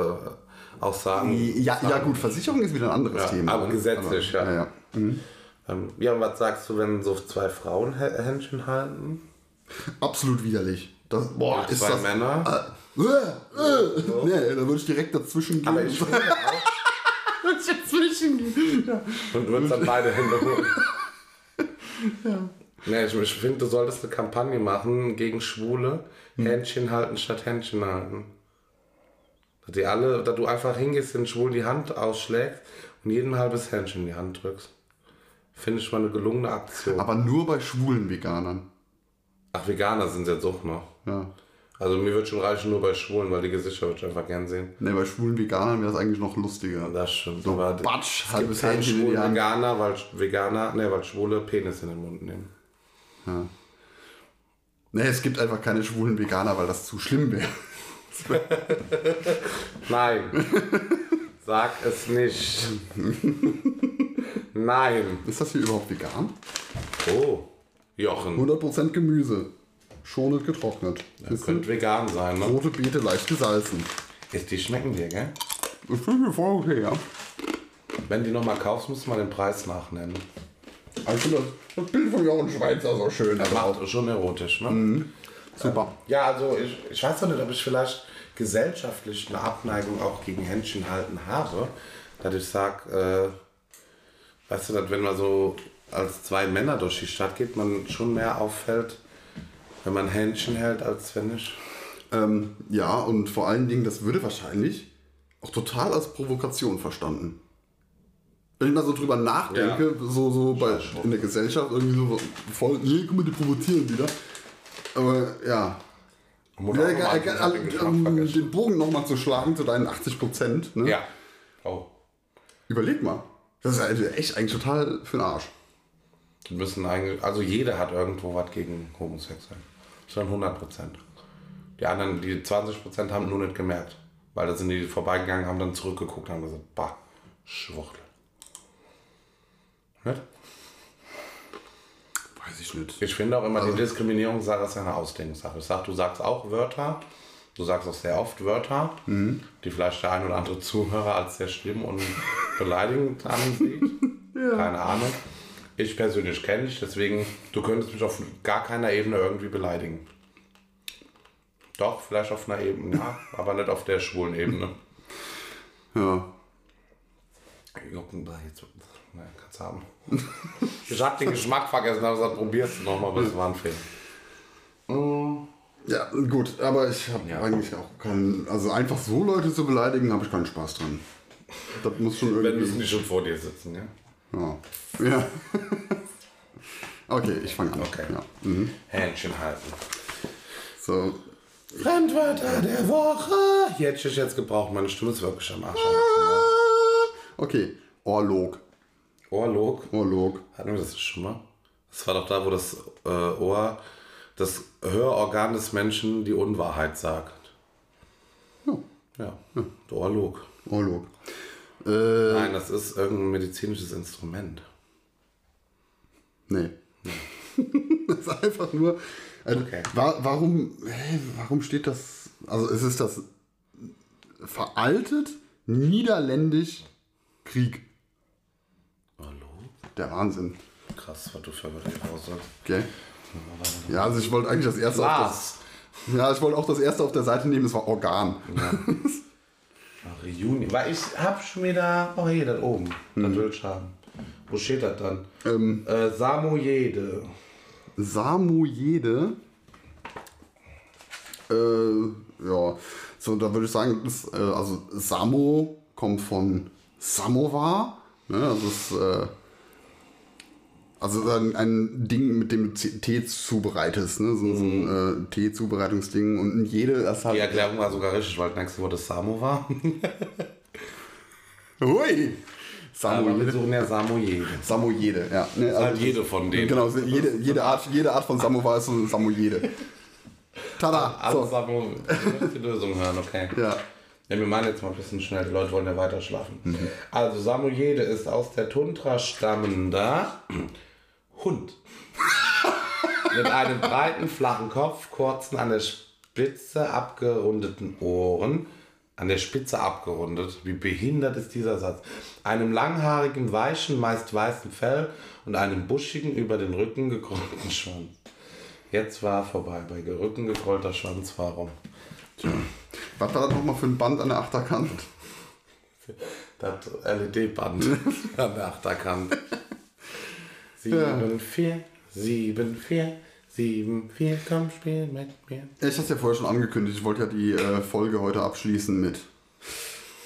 auch sagen. Ja, ja gut, Versicherung ist wieder ein anderes Ja, Thema. aber gesetzlich, aber, ja. ja. ja. Mhm. Ähm, ja, und was sagst du, wenn so zwei Frauen Hä- Händchen halten? Absolut widerlich. Das, boah, Und ist zwei das... Männer? Äh, äh, nee, da würde ich direkt dazwischen gehen. Aber ich finde auch. würde ich dazwischen gehen. Ja. Und du würdest dann beide Hände holen. Nee, ich, ich finde, du solltest eine Kampagne machen gegen Schwule. Händchen halten statt Händchen halten. Dass, die alle, dass du einfach hingehst, den Schwulen die Hand ausschlägst und jedem ein halbes Händchen in die Hand drückst. Finde ich mal eine gelungene Aktion. Aber nur bei schwulen Veganern. Ach, Veganer sind jetzt auch noch. Ja. Also mir wird schon reichen nur bei Schwulen, weil die Gesichter würde ich einfach gern sehen. Ne, bei schwulen Veganern wäre das eigentlich noch lustiger. Das stimmt. So, aber batsch, es gibt keinen schwulen. Veganer, weil Veganer, ne, weil Schwule Penis in den Mund nehmen. Ja. Ne, es gibt einfach keine schwulen Veganer, weil das zu schlimm wäre. Nein. Sag es nicht. Nein. Ist das hier überhaupt vegan? Oh, Jochen. 100% Gemüse. Schonend getrocknet. Das könnte vegan sein, ne? Rote Beete leicht gesalzen. Ist, die schmecken dir, gell? Das finde ich voll okay, ja. Wenn die nochmal kaufst, musst du mal den Preis nachnennen. Also ich finde das, das Bild von Jochen Schweizer so schön. Das Also macht schon erotisch, ne? super. Ja, also ich, ich weiß doch nicht, ob ich vielleicht gesellschaftlich eine Abneigung auch gegen Händchen halten habe. Dass ich sage, äh, weißt du, dass wenn man so als zwei Männer durch die Stadt geht, man schon mehr auffällt, wenn man Händchen hält, als ich. Ähm, ja, und vor allen Dingen, das würde wahrscheinlich auch total als Provokation verstanden. Wenn ich mal so drüber nachdenke, so, so bei, in der Gesellschaft irgendwie so voll, nee, guck mal, die provozieren wieder. Aber ja. Ja äh, Geschmack um den Bogen nochmal zu schlagen zu deinen 80 Prozent. Ne? Ja. Oh. Überleg mal. Das ist also echt eigentlich total für den Arsch. Die müssen eigentlich, also jeder hat irgendwo was gegen Homosexuell. Schon 100 Prozent. Die anderen, die 20 Prozent haben nur nicht gemerkt. Weil da sind die vorbeigegangen, haben dann zurückgeguckt, haben gesagt, bah, Schwuchtel. Nicht? Weiß ich nicht. Ich finde auch immer, die Diskriminierungssache ist ja eine Auslegungssache. Ich sag, du sagst auch Wörter, du sagst auch sehr oft Wörter, die vielleicht der ein oder andere Zuhörer als sehr schlimm und beleidigend ansieht. Keine Ahnung. Ich persönlich kenne dich, deswegen, du könntest mich auf gar keiner Ebene irgendwie beleidigen. Doch, vielleicht auf einer Ebene, ja, aber nicht auf der schwulen Ebene. Ja. Jucken da jetzt. Naja, kannst haben. Ich hab den Geschmack vergessen, aber gesagt, probierst du nochmal, aber es war ein Fehler. Ja, gut, aber ich habe Ja. eigentlich auch keinen. Also einfach so Leute zu beleidigen, habe ich keinen Spaß dran. Das muss schon Wenn irgendwie. müssen die schon vor dir sitzen, ja? Ja. ja. okay, ich fange an. Okay. Ja. Mhm. Händchen halten. So. Fremdwörter der Woche. Jetzt ist jetzt gebraucht. Meine Stimme ist wirklich am Arsch. Okay, Orlog. Ohrlog. Orlog. Hatten wir das schon mal? Das war doch da, wo das äh, Ohr, das Hörorgan des Menschen die Unwahrheit sagt. Ja, Ja, der Ohrlog. Orlog. Äh, Nein, das ist irgendein medizinisches Instrument. nee. das ist einfach nur. Also, Okay. wa warum, hä, warum steht das? Also, es ist das veraltet, niederländisch Krieg. Ohrlog? Der Wahnsinn. Krass, was du für Wörter raussagst. Okay. Ja, also ich wollte eigentlich das erste auf Glas. das, Ja, ich wollte auch das erste auf der Seite nehmen, das war Organ. Ach, Juni. Weil ich hab schon wieder. Oh, hier, das oben. Das will ich haben. Wo steht das dann? Ähm, Äh, Samojede. Samojede. Äh, ja, so da würde ich sagen, das, äh, also Samo kommt von Samovar. Ne? Das ist äh, also ein, ein Ding, mit dem du Tee zubereitest. Ne? So, so ein äh, Tee-Zubereitungsding. Und jede das hat. Die Erklärung war sogar richtig, weil das nächste Wort das Samo war. Hui! Aber wir ja Samojede. Samojede, ja. Ne, also Halt jede von denen. Genau, jede, jede, Art, jede Art von Samovar ist so eine Samojede. Tada! Alle So. Samo. Die Lösung hören, okay. Ja. Ja, wir machen jetzt mal ein bisschen schnell, die Leute wollen ja weiter schlafen. Also Samojede ist aus der Tundra stammender Hund. Mit einem breiten, flachen Kopf, kurzen, an der Spitze abgerundeten Ohren. An der Spitze abgerundet. Wie behindert ist dieser Satz? Einem langhaarigen, weichen, meist weißen Fell und einem buschigen, über den Rücken gekrollten Schwanz. Jetzt war vorbei. Bei Rücken gekrollter Schwanz, warum? Was war das nochmal für ein Band an der Achterkant? Das LED-Band an der Achterkant. 7, 4, 7, 4, 7, 4, komm, spiel mit mir. Ja, Ich hatte es ja vorher schon angekündigt. Ich wollte ja die äh, Folge heute abschließen mit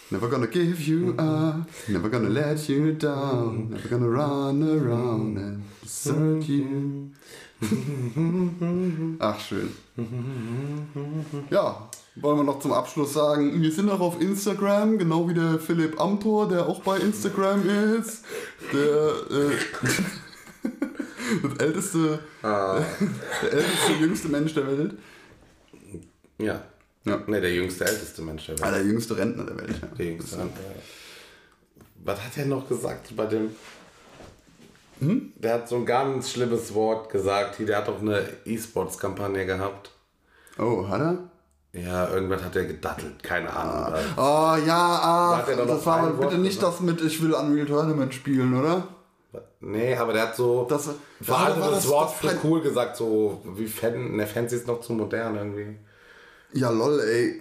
Never gonna give you up, never gonna let you down, never gonna run around and desert you. Ach, schön. Ja, wollen wir noch zum Abschluss sagen, wir sind auch auf Instagram, genau wie der Philipp Amthor, der auch bei Instagram ist. Der, äh, das älteste, der älteste, jüngste Mensch der Welt. Ja. Ja. Ne, der jüngste, älteste Mensch der Ah, Welt. der jüngste Rentner der Welt. Ja. Der jüngste. Was hat er noch gesagt bei dem... Der hat so ein ganz schlimmes Wort gesagt. Der hat doch eine E-Sports-Kampagne gehabt. Oh, hat er? Ja, irgendwas hat er gedattelt. Keine Ahnung. was. Oh, ja, noch das war bitte nicht gesagt? das mit Ich will Unreal Tournament spielen, oder? Nee, aber der hat so Das- vor war- das, das- Wort das für kein- cool gesagt, so wie Fan, ne, Fancy ist noch zu modern irgendwie. Ja, lol, ey.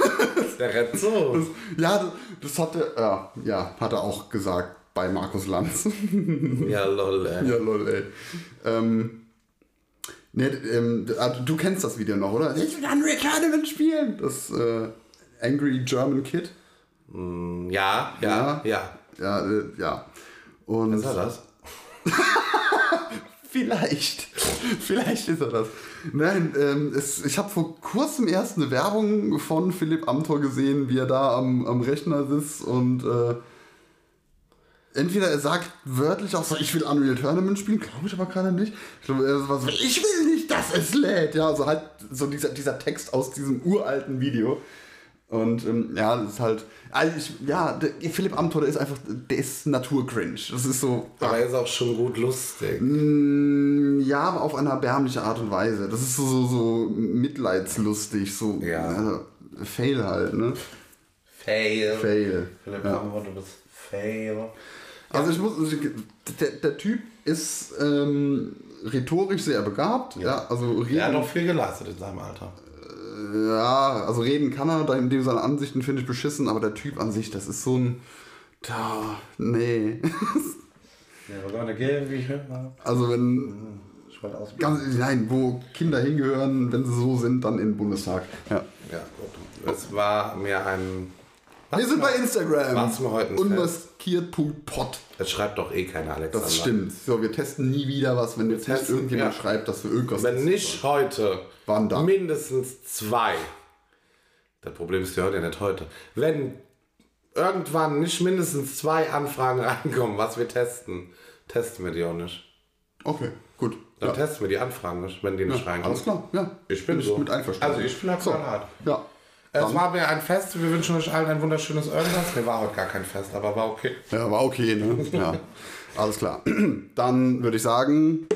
Der rennt so. ja, das, das hat er, ja, ja, hat er auch gesagt bei Markus Lanz. ja, lol, ey. ja, lol, ey. Ähm, nee, ähm, also du kennst das Video noch, oder? Ich will Unreal Tournament spielen. Das äh, Angry German Kid. Ja, ja, ja. Ja, äh, ja. Und Was war das? Vielleicht. Vielleicht ist er das. Nein, ähm, es, ich habe vor kurzem erst eine Werbung von Philipp Amthor gesehen, wie er da am, am Rechner sitzt und äh, entweder er sagt wörtlich auch so, ich will Unreal Tournament spielen, glaube ich aber gerade nicht. Ich glaube, er war so, ich will nicht, dass es lädt. Ja, also halt so dieser, dieser Text aus diesem uralten Video. Und ähm, ja, das ist halt, also ich, ja, der, Philipp Amthor, der ist einfach, der ist Naturcringe. Das ist so, Aber er ist auch schon gut lustig. Mm, Ja, aber auf eine erbärmliche Art und Weise. Das ist so, so, so mitleidslustig, so Ja. also, Fail halt, ne? Fail. Fail. Philipp Ja. Amthor, du bist Fail. Also ich muss, der, der Typ ist ähm, rhetorisch sehr begabt, ja, also Er hat auch viel geleistet in seinem Alter. Ja, also reden kann er, in dem seine Ansichten finde ich beschissen, aber der Typ an sich, das ist so ein, da, nee. Also wenn, aus. ganz, nein, wo Kinder hingehören, wenn sie so sind, dann in den Bundestag, ja. Ja, gut. Es war mir ein Wir sind bei Instagram. Was wir heute Unmaskiert.pod. Das schreibt doch eh keiner Alexander. Das stimmt. So, wir testen nie wieder was, wenn jetzt testen, irgendjemand ja. schreibt, dass wir irgendwas Wenn nicht heute, Wann dann? mindestens zwei. Das Problem ist ja heute nicht heute. Wenn irgendwann nicht mindestens zwei Anfragen reinkommen, was wir testen, testen wir die auch nicht. Okay, gut. Dann Ja. testen wir die Anfragen nicht, wenn die nicht reinkommen. Alles klar, ja. Ich bin Bin so. mit einverstanden. Also ich bin halt so. knallhart. Ja. Es war mir ein Fest. Wir wünschen euch allen ein wunderschönes irgendwas. Mir war heute gar kein Fest, aber war okay. Ja, war okay, ne? Ja. Alles klar. Dann würde ich sagen.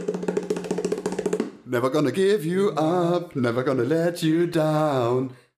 Never gonna give you up, never gonna let you down.